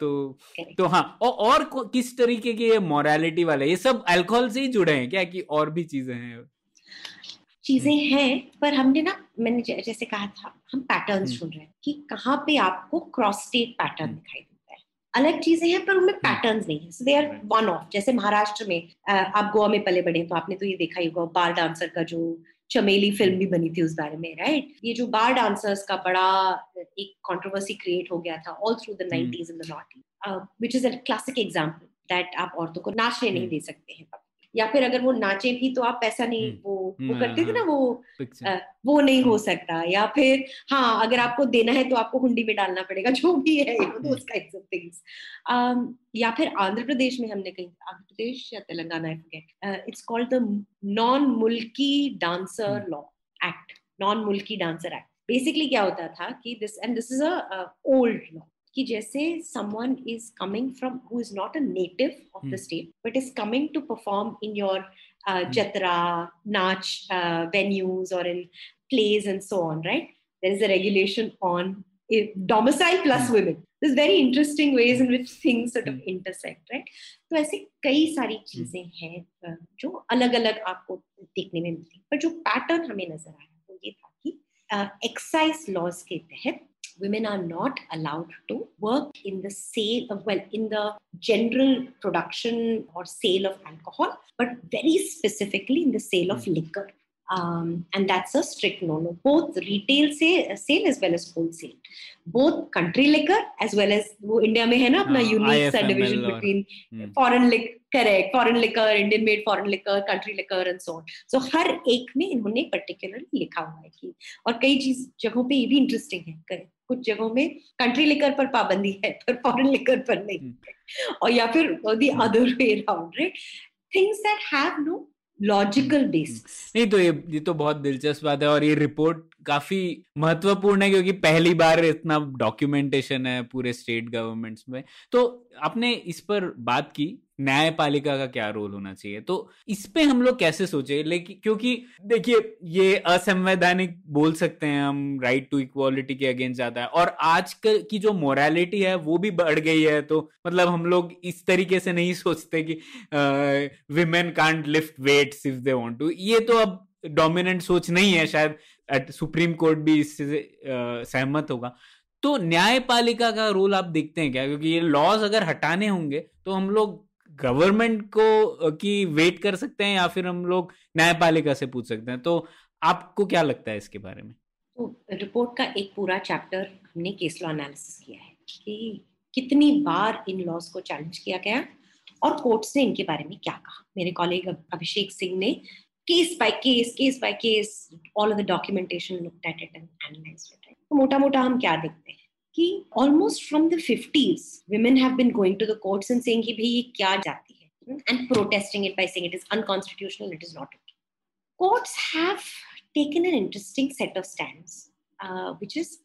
तो तो हाँ और, और किस तरीके के ये मोरालिटी वाले ये सब अल्कोहल से ही जुड़े हैं क्या कि और भी चीज़ें हैं? चीज़ें हम्म। हैं पर हमने ना मैंने जैसे कहा था हम पैटर्न्स हम्म। ढूंढ रहे हैं कि कहाँ पे आपको क्रॉस स्टेट पैटर्न दिखाई है। अलग चीज़ें हैं पर उनमें पैटर्न्स हम्म। नहीं है। So they are one of जैसे महाराष्ट्र में आप गोवा में पले बड़े तो आपने तो ये देखा ही होगा बार डांसर का जो चमेली फ़िल्म भी बनी थी उस बारे में राइट ये जो बार डांसर्स का बड़ा एक कॉन्ट्रोवर्सी क्रिएट हो गया था all through the nineties in the not which is a classic example that आप औरतों को नाचने नहीं दे सकते हैं। या फिर अगर वो नाचे भी तो आप पैसा नहीं हम्म, वो वो हम्म, करते थे ना हाँ, वो आ, वो नहीं हो हम्म। सकता या फिर हाँ अगर आपको देना है तो आपको हुंडी में डालना पड़ेगा जो भी है दोस काइंड्स ऑफ़ थिंग्स या फिर आंध्र प्रदेश में हमने कहीं आंध्र प्रदेश या Telangana I forget it's called the non Mulki dancer law act non Mulki dancer act basically क्या होता था कि this and this is a old law कि जैसे who is not a native of hmm. the state but is coming to perform in your uh, hmm. jatra nach uh, venues or in plays and so on right there is a regulation on domicile plus hmm. women there's very interesting ways in which things sort of intersect right तो ऐसे कई सारी चीज़ें हैं जो अलग अलग आपको देखने में मिलती पर जो पैटर्न हमें नज़र आया वो ये था कि एक्साइज लॉज के तहत women are not allowed to work in the sale of, well, in the general production or sale of alcohol, but very specifically in the sale of hmm. liquor. Um, and that's a strict no-no. Both retail sale, sale as well as wholesale. Both country liquor as well as वो India में है ना अपना unique सा division between foreign correct foreign liquor Indian made foreign liquor country liquor and so on so हर एक में इन्होंने पर्टिकुलरली लिखा हुआ है कि और कई चीज़ जगहों पे ये भी इंटरेस्टिंग है कुछ जगहों में कंट्री लिकर पर पाबंदी है पर फॉरेन लिकर पर नहीं और या फिर the other way around right things that have no logical base नहीं तो ये ये तो बहुत दिलचस्प बात है और ये रिपोर्ट काफ़ी महत्वपूर्ण है क्योंकि पहली बार इतना डॉक्यूमेंटेशन है पूरे स्टेट गवर्नमेंट्स में। तो आपने इस पर बात की न्यायपालिका का क्या रोल होना चाहिए? तो इस पे हम लोग कैसे सोचे? लेकिन क्योंकि देखिए, ये असंवैधानिक बोल सकते हैं हम राइट टू इक्वालिटी के अगेंस्ट जाता है। और आज की जो मोरालिटी है, वो भी बढ़ गई है। तो मतलब हम लोग इस तरीके से नहीं सोचते कि women can't lift weights if they want to ये तो अब डोमिनेंट सोच नहीं है। शायद सुप्रीम कोर्ट भी इससे सहमत होगा। तो न्यायपालिका का रोल आप देखते हैं क्या? क्योंकि ये लॉज अगर हटाने होंगे तो हम लोग गवर्नमेंट को की वेट कर सकते हैं या फिर हम लोग न्यायपालिका से पूछ सकते हैं? तो आपको क्या लगता है इसके बारे में? तो रिपोर्ट का एक पूरा चैप्टर हमने केस लॉ एनालिसिस किया है कि कितनी बार इन लॉज को चैलेंज किया गया और कोर्ट्स ने इनके बारे में क्या कहा। मेरे कॉलेग अभिषेक सिंह ने case by case case by case all of the documentation looked at it and analysed it तो मोटा मोटा हम क्या देखते हैं? कि almost from the fifties women have been going to the courts and saying कि भाई ये क्या जाती है and protesting it by saying it is unconstitutional, it is not okay. Courts have taken an interesting set of stands, uh, which is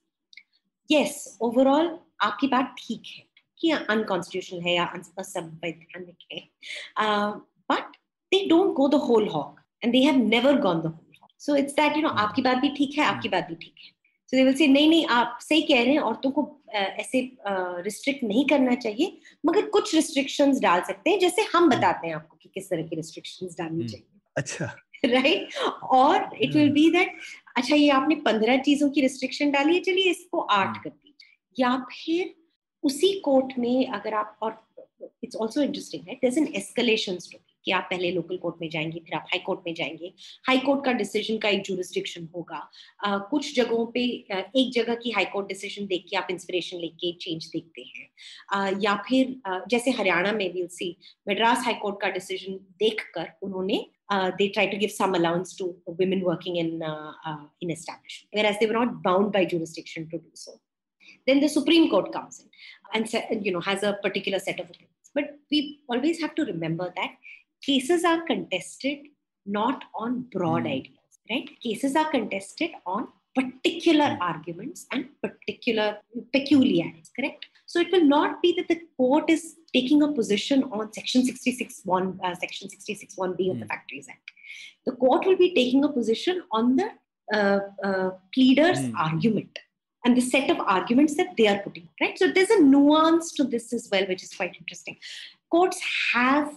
yes, overall आपकी बात ठीक है कि अनकॉन्स्टिट्यूशनल है या असंवैधानिक है but they don't go the whole hog and they have never gone the whole hog so it's that you know आपकी बात भी ठीक है आपकी बात भी ठीक है सो दे विल से नहीं नहीं आप सही कह रहे हैं औरतों को ऐसे रिस्ट्रिक्ट नहीं करना चाहिए मगर कुछ रिस्ट्रिक्शंस डाल सकते हैं जैसे हम। बताते हैं आपको कि किस तरह की रिस्ट्रिक्शंस डालनी हम्म। चाहिए अच्छा राइट और इट विल बी दैट अच्छा ये आपने पंद्रह चीज़ों की रिस्ट्रिक्शन डाली है चलिए इसको आठ हम्म। कर दीजिए या फिर उसी कोर्ट में अगर आप और इट्स ऑल्सो इंटरेस्टिंग है एस्कलेशन स्टोरी कि आप पहले लोकल कोर्ट में जाएँगे फिर आप हाई कोर्ट में जाएँगे हाई कोर्ट का डिसीज़न का एक जुरिस्डिक्शन होगा uh, कुछ जगहों पे uh, एक जगह की हाई कोर्ट डिसीज़न देख के आप इंस्पिरेशन लेके चेंज देखते हैं uh, या फिर uh, जैसे हरियाणा में will see Madras high court का डिसीज़न देखकर उन्होंने Uh, they try to give some allowance to women working in uh, uh, in establishment, whereas they were not bound by jurisdiction to do so. Then the Supreme Court comes in and you know has a particular set of opinions. But we always have to remember that cases are contested not on broad mm. ideas right? Cases are contested on particular arguments and particular peculiarities, correct? So it will not be that the court is taking a position on Section 66.1, uh, Section 66.1b of the Factories Act. The court will be taking a position on the uh, uh, pleader's Hmm. argument and the set of arguments that they are putting, right? So there's a nuance to this as well, which is quite interesting. Courts have,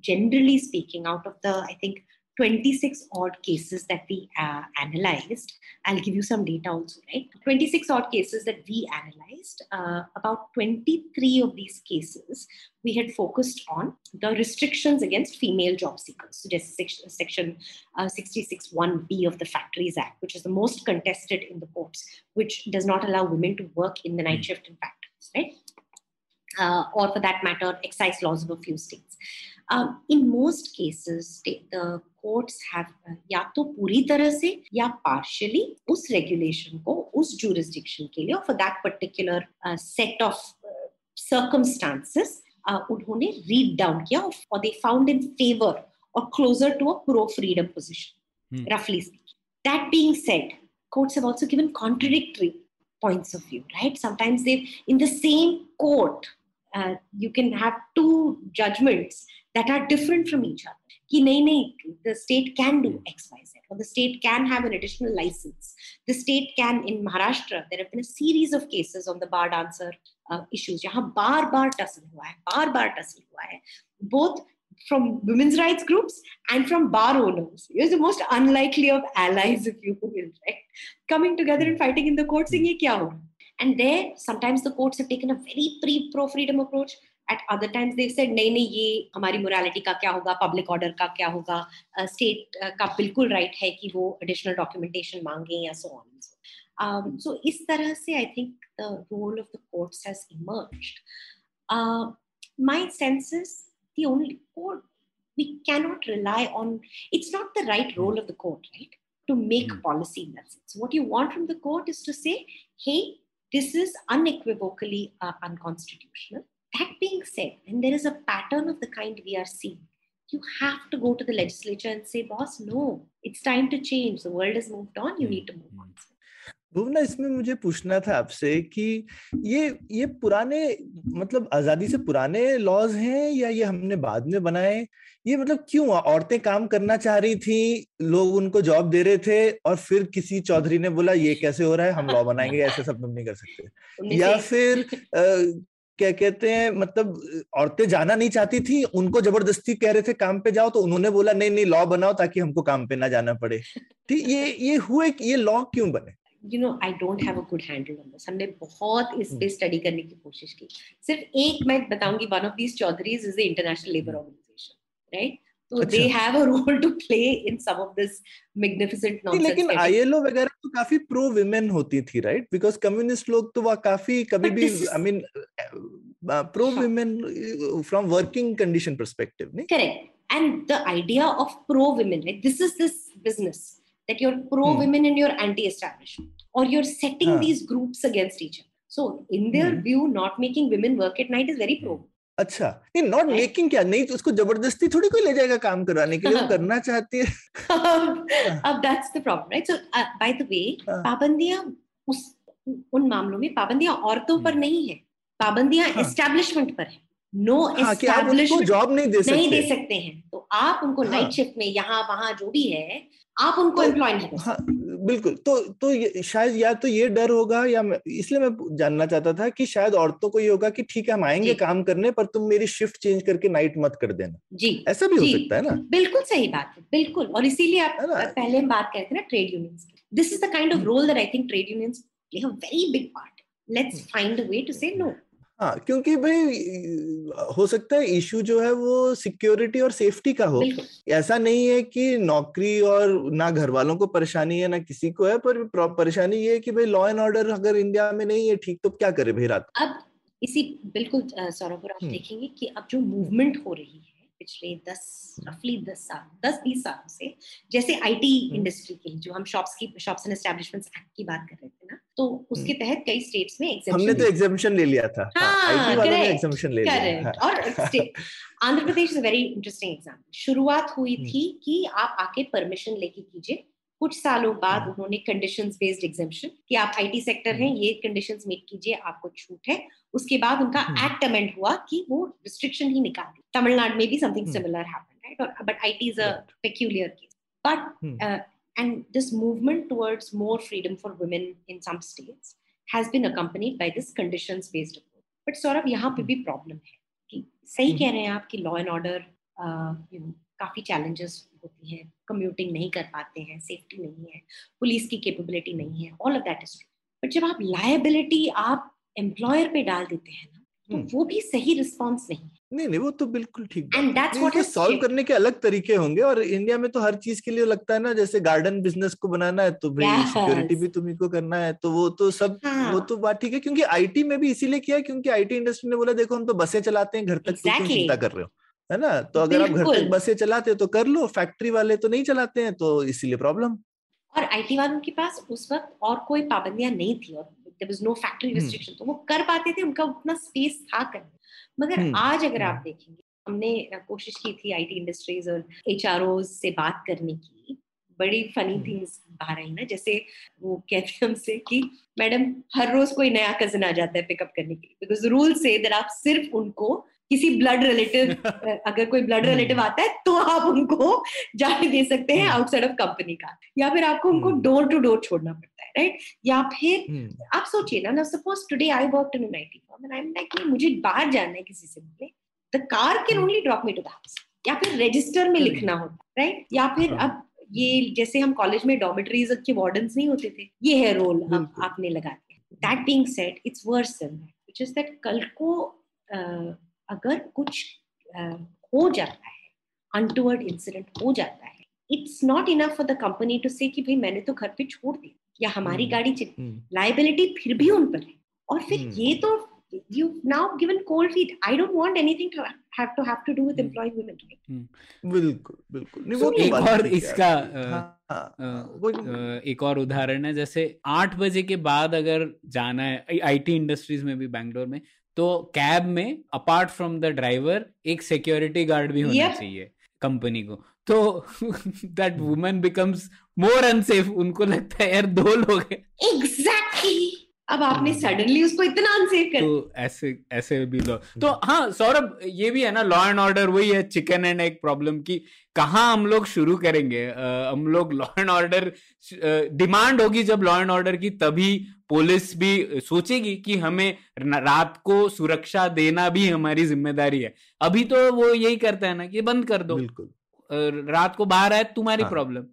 generally speaking, out of the, I think, 26 odd cases that we uh, analyzed. I'll give you some data also, right? 26 odd cases that we analyzed. Uh, about 23 of these cases, we had focused on the restrictions against female job seekers. So, just section, uh, 66.1b of the Factories Act, which is the most contested in the courts, which does not allow women to work in the night shift in factories, right? Uh, or for that matter, excise laws of a few states. Um, in most cases, state, the courts have uh, या तो पूरी तरह से या partially उस regulation को उस jurisdiction के लिए और for that particular uh, set of uh, circumstances uh, उन्होंने read down किया और or they found in favor or closer to a pro freedom position, Hmm. roughly speaking. That being said, courts have also given contradictory points of view, right? Sometimes they've in the same court, uh, you can have two judgments that are different from each other. Ki nahi, nahi, the state can do hmm. X, Y, Z, or the state can have an additional license. The state can, in Maharashtra, there have been a series of cases on the bar dancer uh, issues. Yahan bar bar tussle hua hai, bar bar tussle hua hai. Both from women's rights groups and from bar owners. You're the most unlikely of allies, if you will, right? Coming together and hmm. fighting in the court hmm. saying, ye kya ho? And there, sometimes the courts have taken a very pre pro freedom approach. At other times, they've said, नहीं नहीं ये हमारी morality का क्या होगा, public order का क्या होगा, uh, state uh, का बिल्कुल right है कि वो additional documentation मांगे या so on. and so. Um, so इस तरह से I think the role of the courts has emerged. Uh, my sense is the only court we cannot rely on. It's not the right role of the court, right, to make Hmm. policy in that sense. What you want from the court is to say, hey, this is unequivocally uh, unconstitutional. That being said, and there is a pattern of the kind we are seeing, you have to go to the legislature and say, boss, no, it's time to change. The world has moved on. You Hmm. need to move on. Bhuvana इसमें मुझे पूछना था आपसे कि ये ये पुराने मतलब आज़ादी से पुराने लॉज हैं या ये हमने बाद में बनाए? ये मतलब क्यों औरतें काम करना चाह रही थी लोग उनको जॉब दे रहे थे और फिर किसी चौधरी ने बोला ये कैसे हो रहा है? हम लॉ बनाएँगे ऐसे सब तुम नहीं कर सकते। या फिर अ, क्या कहते हैं मतलब औरतें जाना नहीं चाहती थी उनको ज़बरदस्ती कह रहे थे काम पे जाओ। तो उन्होंने बोला नहीं नहीं लॉ बनाओ ताकि हमको काम पे ना जाना पड़े। ठीक ये ये हुए ये लॉ क्यों बने? You know I don't have a good handle on this हमने बहुत इस Hmm. पे स्टडी करने की कोशिश की। सिर्फ़ एक मैं बताऊँगी one of these Chaudharys is the International Labour Organization right तो। They have a role to play in some of this magnificent नहीं लेकिन आईएलओ वगैरह तो काफ़ी प्रो विमेन होती थी राइट बिकॉज़ कम्युनिस्ट लोग तो वह काफ़ी कभी भी I mean pro. Women from working condition perspective नहीं? Correct. And the idea of pro women right this is this business that you're pro Hmm. women and you're anti establishment or you're setting हाँ. these groups against each other so in their Hmm. view not making women work at night is very pro अच्छा नहीं not making क्या नहीं तो उसको ज़बरदस्ती थोड़ी कोई ले जाएगा काम करवाने के लिए वो हाँ। करना चाहती है अब that's the problem right so uh, by the way हाँ. पाबंदियाँ उस उन मामलों में पाबंदियाँ औरतों पर हम्म। नहीं है पाबंदियाँ हाँ. पर है नो हाँ उनको जॉब नहीं दे सकते नहीं दे सकते हैं तो आप उनको हाँ. नाइट शिफ्ट में यहाँ वहाँ जो भी है आप उनको एम्प्लॉय नहीं कर सकते हाँ बिल्कुल तो तो शायद या तो ये डर होगा या इसलिए मैं जानना चाहता था कि शायद औरतों को ये होगा कि ठीक है हम आएँगे काम करने पर तुम मेरी शिफ्ट चेंज करके नाइट मत कर देना। जी ऐसा भी हो सकता है ना? बिल्कुल सही बात है बिल्कुल। और इसीलिए आप पहले हम बात करते ना ट्रेड यूनियंस की। This is the kind of. Role that I think trade unions play a very big part let's find a way to say no हाँ क्योंकि भाई हो सकता है इशू जो है वो सिक्योरिटी और सेफ्टी का हो ऐसा नहीं है कि नौकरी और ना घर वालों को परेशानी है ना किसी को है पर परेशानी ये है कि भाई लॉ एंड ऑर्डर अगर इंडिया में नहीं है ठीक तो क्या करे भाई रात अब इसी बिल्कुल सौरभ और आप हम्म। देखेंगे कि अब जो मूवमेंट हो रही है पिछले दस रफली दस साल दस बीस सालों से जैसे आईटी हम्म। इंडस्ट्री की जो हम शॉप्स की शॉप्स एंड एस्टेब्लिशमेंट्स एक्ट की बात कर रहे थे तो उसके तहत कई स्टेट्स में हम्म। हमने तो एग्जामिशन ले लिया था हाँ, एग्जामिशन ले लिया हाँ। और Andhra Pradesh is very interesting example शुरुआत हुई हम्म। थी कि आप आके परमिशन लेके कीजिए कुछ सालों बाद हाँ। उन्होंने कंडीशंस बेस्ड एग्जामेशन कि आप आईटी सेक्टर हैं हम्म। ये कंडीशंस मीट कीजिए आपको छूट है उसके बाद उनका हम्म। एक्ट अमेंड हुआ कि वो रिस्ट्रिक्शन ही निकाल दी तमिलनाडु में भी something hmm. Similar happened right but IT is a but hmm. uh, and this movement towards more freedom for women in some states has been accompanied by this conditions based approach. But Saurabh यहाँ पे भी problem है कि सही हम्म। कह रहे हैं आप कि law and order you know काफ़ी चैलेंजेस होती हैं। कम्यूटिंग नहीं कर पाते हैं सेफ्टी नहीं है पुलिस की कैपेबिलिटी नहीं है all of that is true but जब आप लायबिलिटी आप एम्प्लॉयर पे डाल देते हैं ना तो हम्म। वो भी सही रिस्पॉन्स नहीं है। नहीं नहीं वो तो बिल्कुल ठीक एंड है। दैट्स व्हाट सॉल्व करने के अलग तरीके होंगे और इंडिया में तो हर चीज़ के लिए लगता है ना जैसे गार्डन बिज़नेस को बनाना है तो भाई Yes. सिक्योरिटी भी तुम्ही को करना है तो वो तो सब हाँ। वो तो बात ठीक है क्योंकि आईटी में भी इसीलिए किया है क्योंकि आईटी इंडस्ट्री ने बोला देखो हम तो बसें चलाते हैं घर तक exactly. तो चिंता कर रहे हो है ना तो अगर आप घर तक। बसें चलाते हो तो कर लो फैक्ट्री वाले तो नहीं चलाते हैं तो इसीलिए प्रॉब्लम और आईटी वालों के पास उस वक्त और कोई पाबंदियाँ नहीं थी और there was no factory hmm. Restriction तो वो कर पाते थे उनका उतना स्पेस था करने मगर हम्म, आज अगर हम्म। आप देखेंगे हमने कोशिश की थी आईटी इंडस्ट्रीज़ और एच से बात करने की बड़ी फनी हम्म। थिंग्स बाहर आई ना जैसे वो कहते हैं हमसे कि मैडम हर रोज कोई नया कज़न आ जाता है पिकअप करने के लिए बिकॉज़ रूल से दैट आप सिर्फ़ उनको किसी ब्लड रिलेटिव अगर कोई ब्लड हम्म। रिलेटिव आता है तो आप उनको जाने दे सकते हैं हम्म। आउटसाइड ऑफ़ कंपनी का या फिर आपको उनको हम्म। डोर टू डोर छोड़ना पड़ता है राइट या फिर हम्म, आप सोचिए ना ना suppose today I work in an IT firm and I am like मुझे बाहर जाना है किसी से मिलने the car can only drop me to the house या फिर रजिस्टर में लिखना होता है राइट या फिर हाँ। अब ये जैसे हम कॉलेज में डॉमेट्रीज के वार्डन्स नहीं होते थे ये है रोल अब आपने लगा दिया। That being said it's worse which is that कल को अगर कुछ हो जाता है अनटुवर्ड इंसिडेंट हो जाता है it's not enough for the company to say कि भाई मैंने तो घर पे छोड़ दिया। या हमारी हम्म। गाड़ी चली हम्म, लाइबिलिटी फिर भी उन पर है और फिर हम्म। ये तो you now given cold feet I don't want anything to have to have to do with hmm. Employing women बिल्कुल बिल्कुल नहीं वो So, तो एक बात और है। इसका हाँ, हाँ, अ, एक और उदाहरण है जैसे आठ बजे के बाद अगर जाना है आईटी इंडस्ट्रीज़ में भी बैंगलोर में तो कैब में अपार्ट फ्रॉम द ड्राइवर एक सिक्योरिटी गार्ड भी होना चाहिए कंपनी को तो that woman becomes more unsafe उनको लगता है यार दो लोग हैं। एग्जैक्टली अब आपने। सडनली उसको इतना अनसेफ कर तो ऐसे ऐसे भी लो तो हाँ सौरभ ये भी है ना लॉ एंड ऑर्डर वही है चिकन एंड एक प्रॉब्लम की कहाँ हम लोग शुरू करेंगे? अ, हम लोग लॉ एंड ऑर्डर डिमांड होगी जब लॉ एंड ऑर्डर की तभी पुलिस भी सोचेगी कि हमें रात को सुरक्षा देना भी हमारी ज़िम्मेदारी है। अभी तो वो यही करता है ना कि बंद कर दो। बिल्कुल। रात को बाहर आए तुम्हारी हाँ। प्रॉब्लम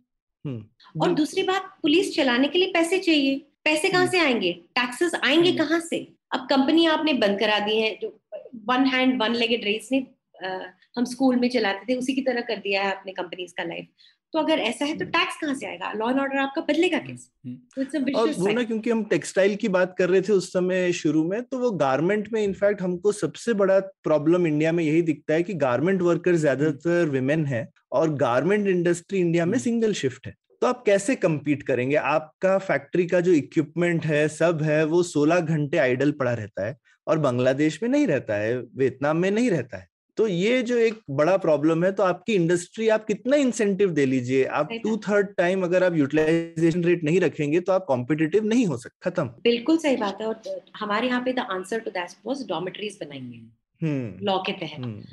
हम्म, और दूसरी बात पुलिस चलाने के लिए पैसे चाहिए पैसे कहाँ हम्म। से आएँगे टैक्सेस आएँगे हम्म। कहाँ से अब कंपनी आपने बंद करा दी है जो one hand one legged race ने हम स्कूल में चलाते थे उसी की तरह कर दिया है आपने कंपनीज़ का लाइफ तो अगर ऐसा है तो हम्म। टैक्स कहाँ से आएगा? लॉ एंड ऑर्डर आपका बदलेगा कैसे? हम्म। तो और वो ना क्योंकि हम टेक्सटाइल की बात कर रहे थे उस समय शुरू में तो वो गारमेंट में इनफैक्ट हमको सबसे बड़ा प्रॉब्लम इंडिया में यही दिखता है कि गारमेंट वर्कर ज़्यादातर विमेन है और गारमेंट इंडस्ट्री इंडिया में हम्म। सिंगल शिफ्ट है। तो आप कैसे कम्पीट करेंगे? आपका फैक्ट्री का जो इक्विपमेंट है सब है वो 16 घंटे आइडल पड़ा रहता है और बांग्लादेश में नहीं रहता है वियतनाम में नहीं रहता है। तो ये जो एक बड़ा प्रॉब्लम है तो आपकी इंडस्ट्री आप कितना इंसेंटिव दे लीजिए? आप। टू थर्ड टाइम अगर आप यूटिलाइजेशन रेट नहीं रखेंगे तो आप कॉम्पिटिटिव नहीं हो सकते खत्म। बिल्कुल सही बात है और हमारे यहाँ पे the answer to that was dormitories बनाएँगे। हम्म। लॉ के तहत। हम्म,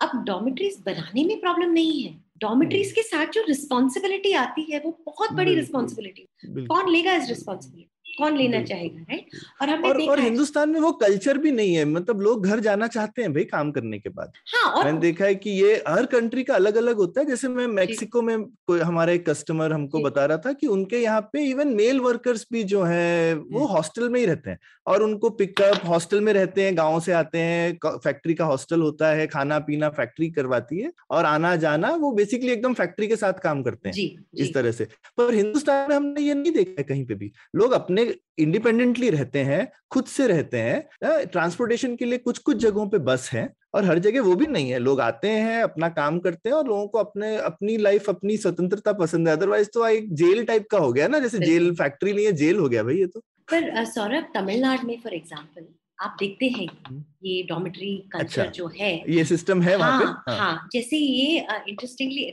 अब डॉमेट्रीज बनाने में प्रॉब्लम नहीं है। डॉमेट्रीज के साथ जो रिस्पॉन्सिबिलिटी आती है वो बहुत बड़ी। रिस्पॉन्सिबिलिटी कौन लेगा इस रिस्पॉन्सिबिलिटी कौन लेना चाहेगा राइट और हमने और देखा और हिंदुस्तान में वो कल्चर भी नहीं है मतलब लोग घर जाना चाहते हैं भाई काम करने के बाद। हाँ और मैंने देखा है कि ये हर कंट्री का अलग अलग होता है जैसे मैं मेक्सिको में कोई हमारा एक कस्टमर हमको बता रहा था कि उनके यहाँ पे इवन मेल वर्कर्स भी जो है वो। हॉस्टल में ही रहते हैं। और उनको पिकअप हॉस्टल में रहते हैं गाँव से आते हैं फैक्ट्री का हॉस्टल होता है खाना पीना फैक्ट्री करवाती है और आना जाना वो बेसिकली एकदम फैक्ट्री के साथ काम करते हैं जी इस तरह से। पर हिंदुस्तान में हमने ये नहीं देखा है कहीं पे भी। लोग अपने इंडिपेंडेंटली रहते हैं खुद से रहते हैं ट्रांसपोर्टेशन के लिए कुछ कुछ जगहों पे बस है और हर जगह वो भी नहीं है। लोग आते हैं अपना काम करते हैं और लोगों को अपने अपनी लाइफ अपनी स्वतंत्रता पसंद है। अदरवाइज़ तो एक जेल टाइप का हो गया ना जैसे जेल फैक्ट्री नहीं है जेल हो गया भाई ये तो। पर सौरभ तमिलनाडु में फॉर एग्ज़ाम्पल आप देखते हैं हम्म। ये डॉमेट्री कल्चर अच्छा। जो है ये सिस्टम है हाँ, हाँ पे हाँ, हाँ जैसे ये interestingly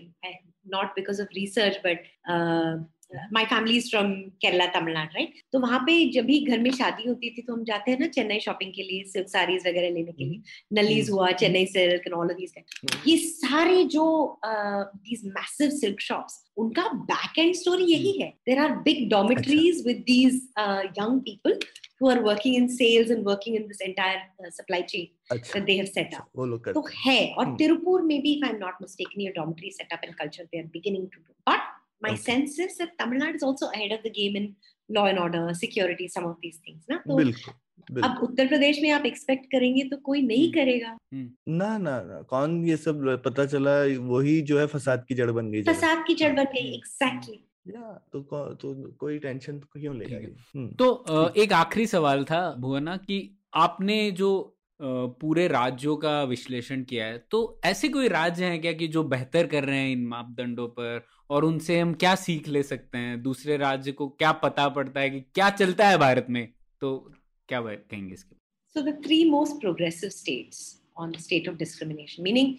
not because of research but my family is from Kerala Tamil Nadu right तो वहाँ पे जब भी घर में शादी होती थी तो हम जाते हैं ना चेन्नई शॉपिंग के लिए सिल्क साड़ीज वगैरह लेने के लिए। नलीज हुआ Chennai silk and all of these ये सारे जो दीज मैसिव सिल्क शॉप्स उनका बैक एंड स्टोरी यही है। There are big dormitories with these young people who are working in sales and working in this entire uh, supply chain अच्छा। that they have set up. लोग तो करते है और हम्म। तिरुपुर में भी if I'm not mistaken a dormitory setup and culture they are beginning to do. But my Okay. sense is that Tamil Nadu is also ahead of the game in law and order, security, some of these things. ना हैं। तो अब उत्तर प्रदेश में आप expect करेंगे तो कोई नहीं हम्म। करेगा ना ना ना कौन ये सब पता चला वही जो है फसाद की जड़ बन गई फसाद की जड़ बन गई एग्जैक्टली या तो कौ- तो कोई टेंशन तो क्यों लेगा? हम्म, तो एक आखिरी सवाल था भुवना कि आपने जो पूरे राज्यों का विश्लेषण किया है। तो ऐसे कोई राज्य हैं क्या कि जो बेहतर कर रहे हैं इन मापदंडों पर और उनसे हम क्या सीख ले सकते हैं? दूसरे राज्य को क्या पता पड़ता है कि क्या चलता है भारत में? तो क्या कहेंगे इसके the three most progressive states on the state of discrimination, meaning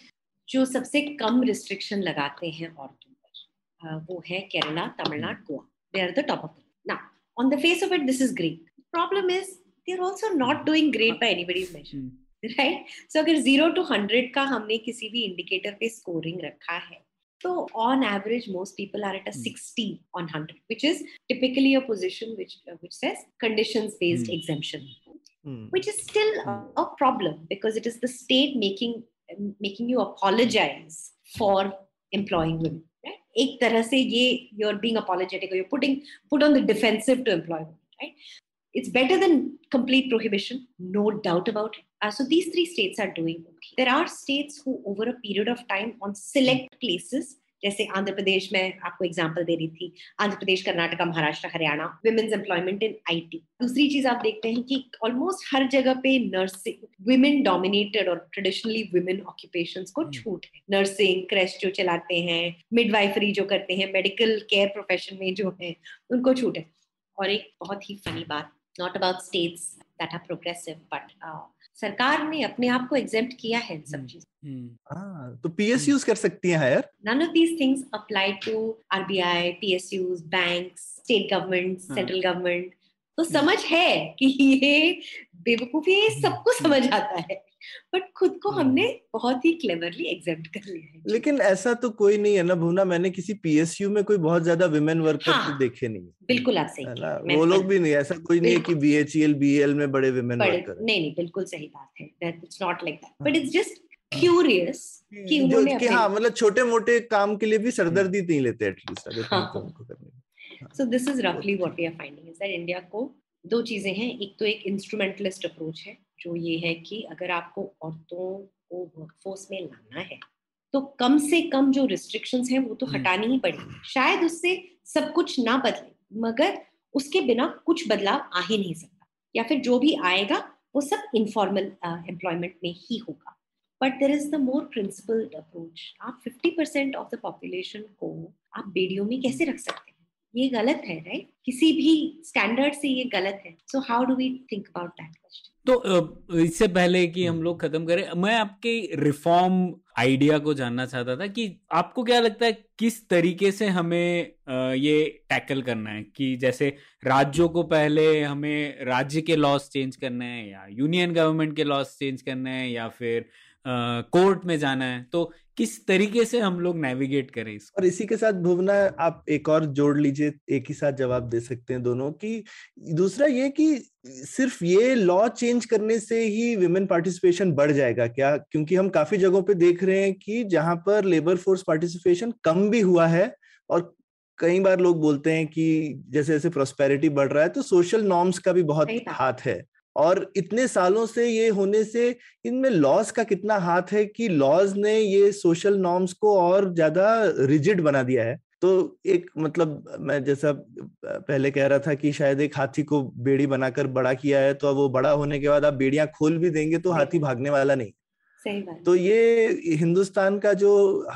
जो सबसे कम रिस्ट्रिक्शन लगाते हैं औरतों पर वो है Kerala Tamil Nadu Goa. They are the top of now on the face of it this is great. Problem is they're also not doing great by anybody's measure hmm, right so अगर zero to hundred का हमने किसी भी indicator पे scoring रखा है तो on average most people are at a Hmm. 60 on 100 which is typically a position which uh, which says conditions based Hmm. exemption hmm, which is still a, a problem because it is the state making making you apologize for employing women right एक तरह से ये you're being apologetic or you're putting put on the defensive to employ women right it's better than complete prohibition no doubt about it. Uh, so these three states are doing okay. There are states who over a period of time on select places जैसे आंध्र प्रदेश में आपको example दे रही थी Andhra Pradesh Karnataka Maharashtra Haryana women's employment in IT दूसरी चीज़ आप देखते हैं कि ऑलमोस्ट हर जगह पे नर्सिंग वुमेन डोमिनेटेड और ट्रेडिशनली वुमेन ऑक्यूपेशंस को Hmm. छूट है। नर्सिंग क्रेश जो चलाते हैं मिडवाइफरी जो करते हैं मेडिकल केयर प्रोफेशन में जो है उनको छूट है। और एक बहुत ही फनी बात not about states that are progressive but सरकार ने अपने आप को एग्जेप्ट किया है इन सब Hmm. चीज़ों हम्म, हाँ तो पीएसयूज कर सकती हैं hire none of these things apply to RBI PSUs banks state government central government तो समझ है कि ये बेवकूफ़ी सबको समझ आता है। बट खुद को हम्म। हमने बहुत ही क्लेवरली एग्जेप्ट कर लिया है। लेकिन ऐसा तो कोई नहीं है ना भूना मैंने किसी पीएसयू में कोई बहुत ज़्यादा विमेन वर्कर हाँ। तो देखे नहीं बिल्कुल आप सही है हैं। वो लोग भी नहीं ऐसा कोई नहीं है कि बीएचईएल बीएल में बड़े विमेन वर्कर नहीं नहीं बिल्कुल सही बात है। That it's not like that but हाँ। इट्स जस्ट क्यूरियस कि उन्होंने कि हाँ मतलब छोटे मोटे काम के लिए भी सरदर्दी नहीं लेते एटलीस्ट अगर हाँ। उनको करने सो दिस इज़ रफली what we are finding is that India को दो चीज़ें हैं। एक तो एक इंस्ट्रूमेंटलिस्ट अप्रोच है जो ये है कि अगर आपको औरतों को वर्कफोर्स में लाना है तो कम से कम जो रिस्ट्रिक्शंस हैं वो तो हम्म। हटानी ही पड़ेगी। शायद उससे सब कुछ ना बदले मगर उसके बिना कुछ बदलाव आ ही नहीं सकता। या फिर जो भी आएगा वो सब इनफॉर्मल एम्प्लॉयमेंट में ही होगा। But there is the more principled approach आप 50 परसेंट ऑफ़ द पॉपुलेशन को आप बेडियो में कैसे रख सकते हैं? ये गलत है राइट किसी भी स्टैंडर्ड से ये गलत है। So how do we think about that question तो इससे पहले कि हम लोग खत्म करें मैं आपके रिफॉर्म आइडिया को जानना चाहता था कि आपको क्या लगता है किस तरीके से हमें ये टैकल करना है? कि जैसे राज्यों को पहले हमें राज्य के लॉस चेंज करना है या यूनियन गवर्नमेंट के लॉस चेंज करना है या फिर कोर्ट में जाना है तो किस तरीके से हम लोग नेविगेट करें इसको? और इसी के साथ भुवना आप एक और जोड़ लीजिए एक ही साथ जवाब दे सकते हैं दोनों कि दूसरा ये कि सिर्फ़ ये लॉ चेंज करने से ही विमेन पार्टिसिपेशन बढ़ जाएगा क्या? क्योंकि हम काफ़ी जगहों पे देख रहे हैं कि जहाँ पर लेबर फोर्स पार्टिसिपेशन कम भी हुआ है और कई बार लोग बोलते हैं कि जैसे जैसे प्रोस्पेरिटी बढ़ रहा है तो सोशल नॉर्म्स का भी बहुत हाथ है। और इतने सालों से ये होने से इनमें लॉज का कितना हाथ है कि लॉज ने ये सोशल नॉर्म्स को और ज़्यादा रिजिड बना दिया है। तो एक मतलब मैं जैसा पहले कह रहा था कि शायद एक हाथी को बेड़ी बनाकर बड़ा किया है तो अब वो बड़ा होने के बाद आप बेड़ियाँ खोल भी देंगे तो हाथी भागने वाला नहीं। सही बात। तो ये हिंदुस्तान का जो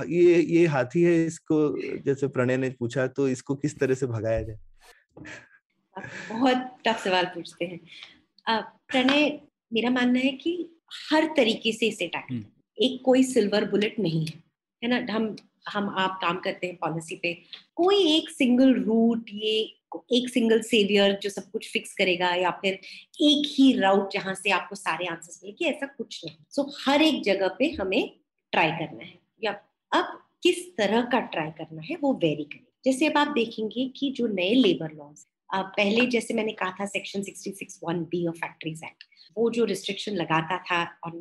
ये ये हाथी है इसको जैसे प्रणय ने पूछा तो इसको किस तरह से भगाया जाए? बहुत टफ सवाल पूछते हैं। प्रणय मेरा मानना है कि हर तरीके से इसे टैकल हम्म। एक कोई सिल्वर बुलेट नहीं है है ना? हम हम आप काम करते हैं पॉलिसी पे। कोई एक सिंगल रूट ये एक सिंगल सेवियर जो सब कुछ फिक्स करेगा या फिर एक ही राउट जहाँ से आपको सारे आंसर्स मिलेंगे ऐसा कुछ नहीं। सो so, हर एक जगह पे हमें ट्राई करना है। या अब किस तरह का ट्राई करना है वो वेरी करें जैसे अब आप देखेंगे कि जो नए लेबर लॉज पहले जैसे मैंने कहा था section 66 one B of factories act वो जो रिस्ट्रिक्शन लगाता था ऑन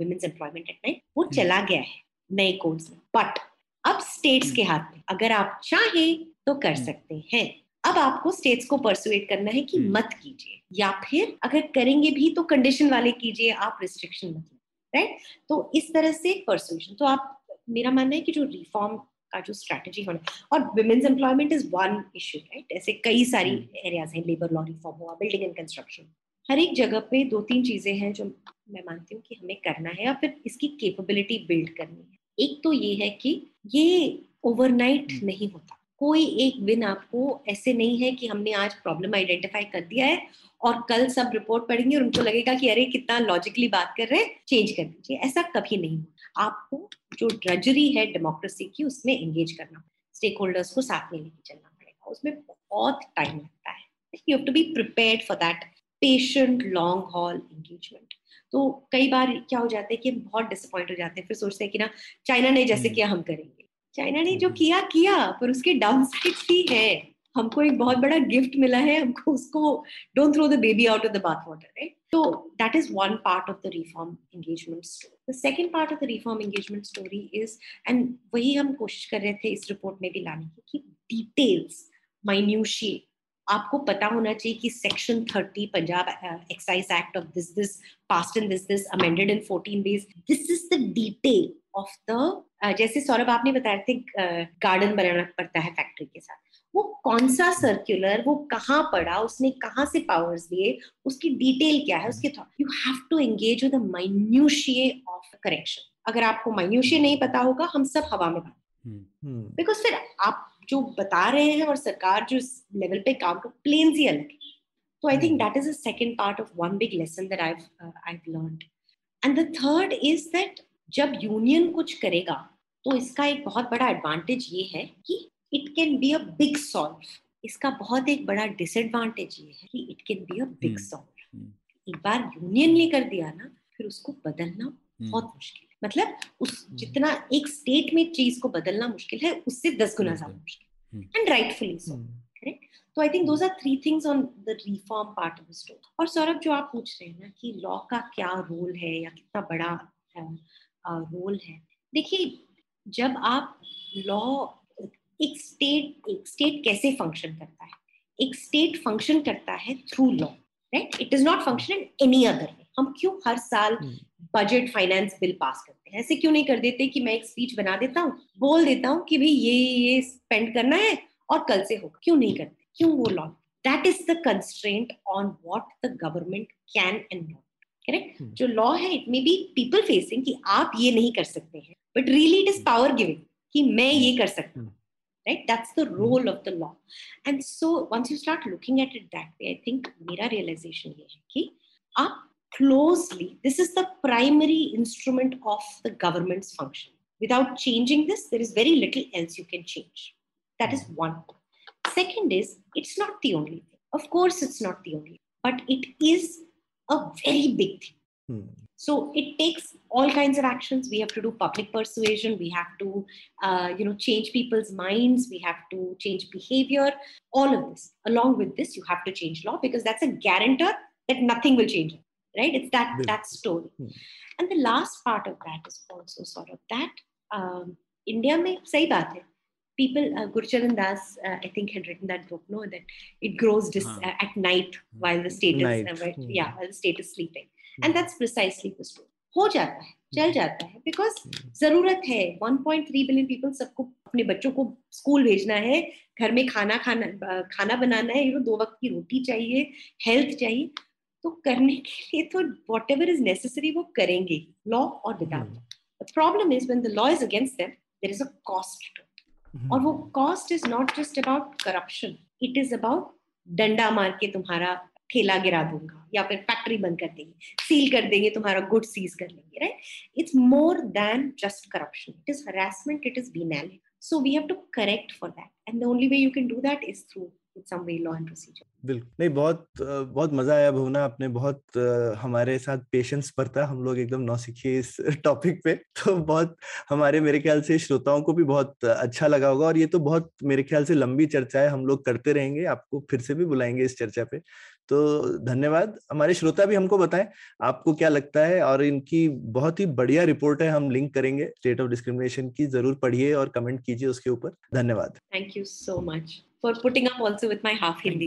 वुमेन्स एम्प्लॉयमेंट एक्ट में वो हम्म। चला गया है नए कोड्स में बट अब स्टेट्स के हाथ में अगर आप चाहें तो कर हम्म। सकते हैं अब आपको स्टेट्स को परसुएट करना है कि हम्म। मत कीजिए या फिर अगर करेंगे भी तो कंडीशन वाले कीजिए आप रिस्ट्रिक्शन मत राइट तो इस तरह से परसुएशन तो आप मेरा मानना है कि जो रिफॉर्म का जो स्ट्रेटेजी होना और women's employment is one issue right ऐसे कई सारी एरियाज़ हम्म। हैं लेबर लॉ रिफॉर्म हुआ बिल्डिंग एंड कंस्ट्रक्शन हर एक जगह पे दो तीन चीज़ें हैं जो मैं मानती हूँ कि हमें करना है या फिर इसकी केपेबिलिटी बिल्ड करनी है। एक तो ये है कि ये ओवरनाइट हम्म। नहीं होता। कोई एक विन आपको ऐसे नहीं है कि हमने आज प्रॉब्लम आइडेंटिफाई कर दिया है और कल सब रिपोर्ट पढ़ेंगे और उनको लगेगा कि अरे कितना लॉजिकली बात कर रहे हैं चेंज कर दीजिए। ऐसा कभी नहीं आपको जो ड्रजरी है डेमोक्रेसी की उसमें एंगेज करना स्टेक होल्डर्स को साथ में लेके चलना पड़ेगा। उसमें बहुत टाइम लगता है। You have to be prepared for that patient long haul engagement तो कई बार क्या हो जाता है कि हम बहुत डिसअपॉइंट हो जाते हैं फिर सोचते हैं कि ना चाइना ने जैसे हम्म। किया हम करेंगे। चाइना ने जो हम्म। किया किया पर उसके डाउन भी है। हमको एक बहुत बड़ा गिफ्ट मिला है हमको उसको don't throw the baby out of the bath water right तो that is one part of the reform engagement story the second part of the reform engagement story is and वही हम कोशिश कर रहे थे इस रिपोर्ट में भी लाने की कि डिटेल्स माइन्यूशिए आपको पता होना चाहिए कि section thirty Punjab excise act of this this past in this this amended in fourteen days this is the detail of the जैसे सौरभ आपने बताया थे गार्डन बनाना पड़ता है फैक्ट्री के साथ। वो कौन सा सर्कुलर वो कहाँ पड़ा उसने कहाँ से पावर्स दिए उसकी डिटेल क्या है उसके thought you have to engage with minutiae of correction अगर आपको माइन्यूशिये नहीं पता होगा हम सब हवा में बात बिकॉज़ हम्म। फिर आप जो बता रहे हैं और सरकार जो लेवल पे काम कर प्लेन ही अलग है। तो I think that is a second part of one big lesson that I I learn and the third is that जब यूनियन कुछ करेगा तो इसका एक बहुत बड़ा एडवांटेज ये है कि it can be a big solve इसका बहुत एक बड़ा डिसएडवांटेज ये है कि it can be a big solve एक बार यूनियन ने कर दिया ना फिर उसको बदलना हम्म। बहुत मुश्किल मतलब उस हम्म। जितना एक स्टेट में चीज़ को बदलना मुश्किल है उससे दस गुना ज़्यादा मुश्किल। एंड राइटफुली सो करेक्ट तो I think those are three things on the reform part of the story और सौरभ जो आप पूछ रहे हैं ना कि लॉ का क्या रोल है या कितना बड़ा रोल है? देखिए जब आप लॉ एक स्टेट एक स्टेट कैसे फ़ंक्शन करता है? एक स्टेट फ़ंक्शन करता है through law right it is not function in any other way हम क्यों हर साल बजट फाइनेंस बिल पास करते हैं? ऐसे क्यों नहीं कर देते कि मैं एक स्पीच बना देता हूँ बोल देता हूँ कि भाई ये ये स्पेंड करना है और कल से होगा। क्यों नहीं करते? क्यों वो law that is the constraint on what the government can and not correct जो लॉ है it may be people facing कि आप ये नहीं कर सकते हैं but really it is power giving कि मैं ये कर सकता हूँ right? That's the role of the law. And so once you start looking at it that way i think mera realization ye hai ki aap closely this is the primary instrument of the government's function without changing this there is very little else you can change That is one. Second is it's not the only thing of course it's not the only but it is a very big thing. Hmm. So it takes all kinds of actions. We have to do public persuasion. We have to, uh, you know, change people's minds. We have to change behavior. All of this. Along with this, you have to change law because that's a guarantor that nothing will change. Right? It's that that story. Hmm. And the last part of that is also sort of that. Um, India में सही बात है people uh, gurcharan das uh, i think had written that book no that it grows dis- uh, at night while the state is uh, right, yeah while the state is sleeping and that's precisely the story हो जाता है चल जाता है because ज़रूरत है 1.3 billion people सबको अपने बच्चों को स्कूल भेजना है घर में खाना खाना खाना बनाना है यू नो दो वक्त की रोटी चाहिए हेल्थ चाहिए तो करने के लिए तो वॉट एवर इज़ नेसेसरी वो करेंगे लॉ और without the problem is when the law is against them there is a cost और वो cost is not just about corruption it is about डंडा मार के तुम्हारा ठेला गिरा दूँगा या फिर फैक्ट्री बंद कर देंगे सील कर देंगे तुम्हारा गुड सीज कर लेंगे right it's more than just corruption it is harassment it is banality so we have to correct for that. And the way you can do that is is through some way law and procedure. बिल्कुल नहीं बहुत बहुत मज़ा आया भुवना आपने बहुत हमारे साथ पेशेंस बरता हम लोग एकदम नौसिखिए इस टॉपिक पे। तो बहुत हमारे मेरे ख्याल से श्रोताओं को भी बहुत अच्छा लगा होगा और ये तो बहुत मेरे ख्याल से लंबी चर्चा है हम लोग करते रहेंगे आपको फिर से भी बुलाएँगे इस चर्चा पे। तो धन्यवाद हमारे श्रोता भी हमको बताएँ आपको क्या लगता है और इनकी बहुत ही बढ़िया रिपोर्ट है हम लिंक करेंगे स्टेट ऑफ़ डिस्क्रिमिनेशन की ज़रूर पढ़िए और कमेंट कीजिए उसके ऊपर। धन्यवाद। Thank you so much for putting up also with my half Hindi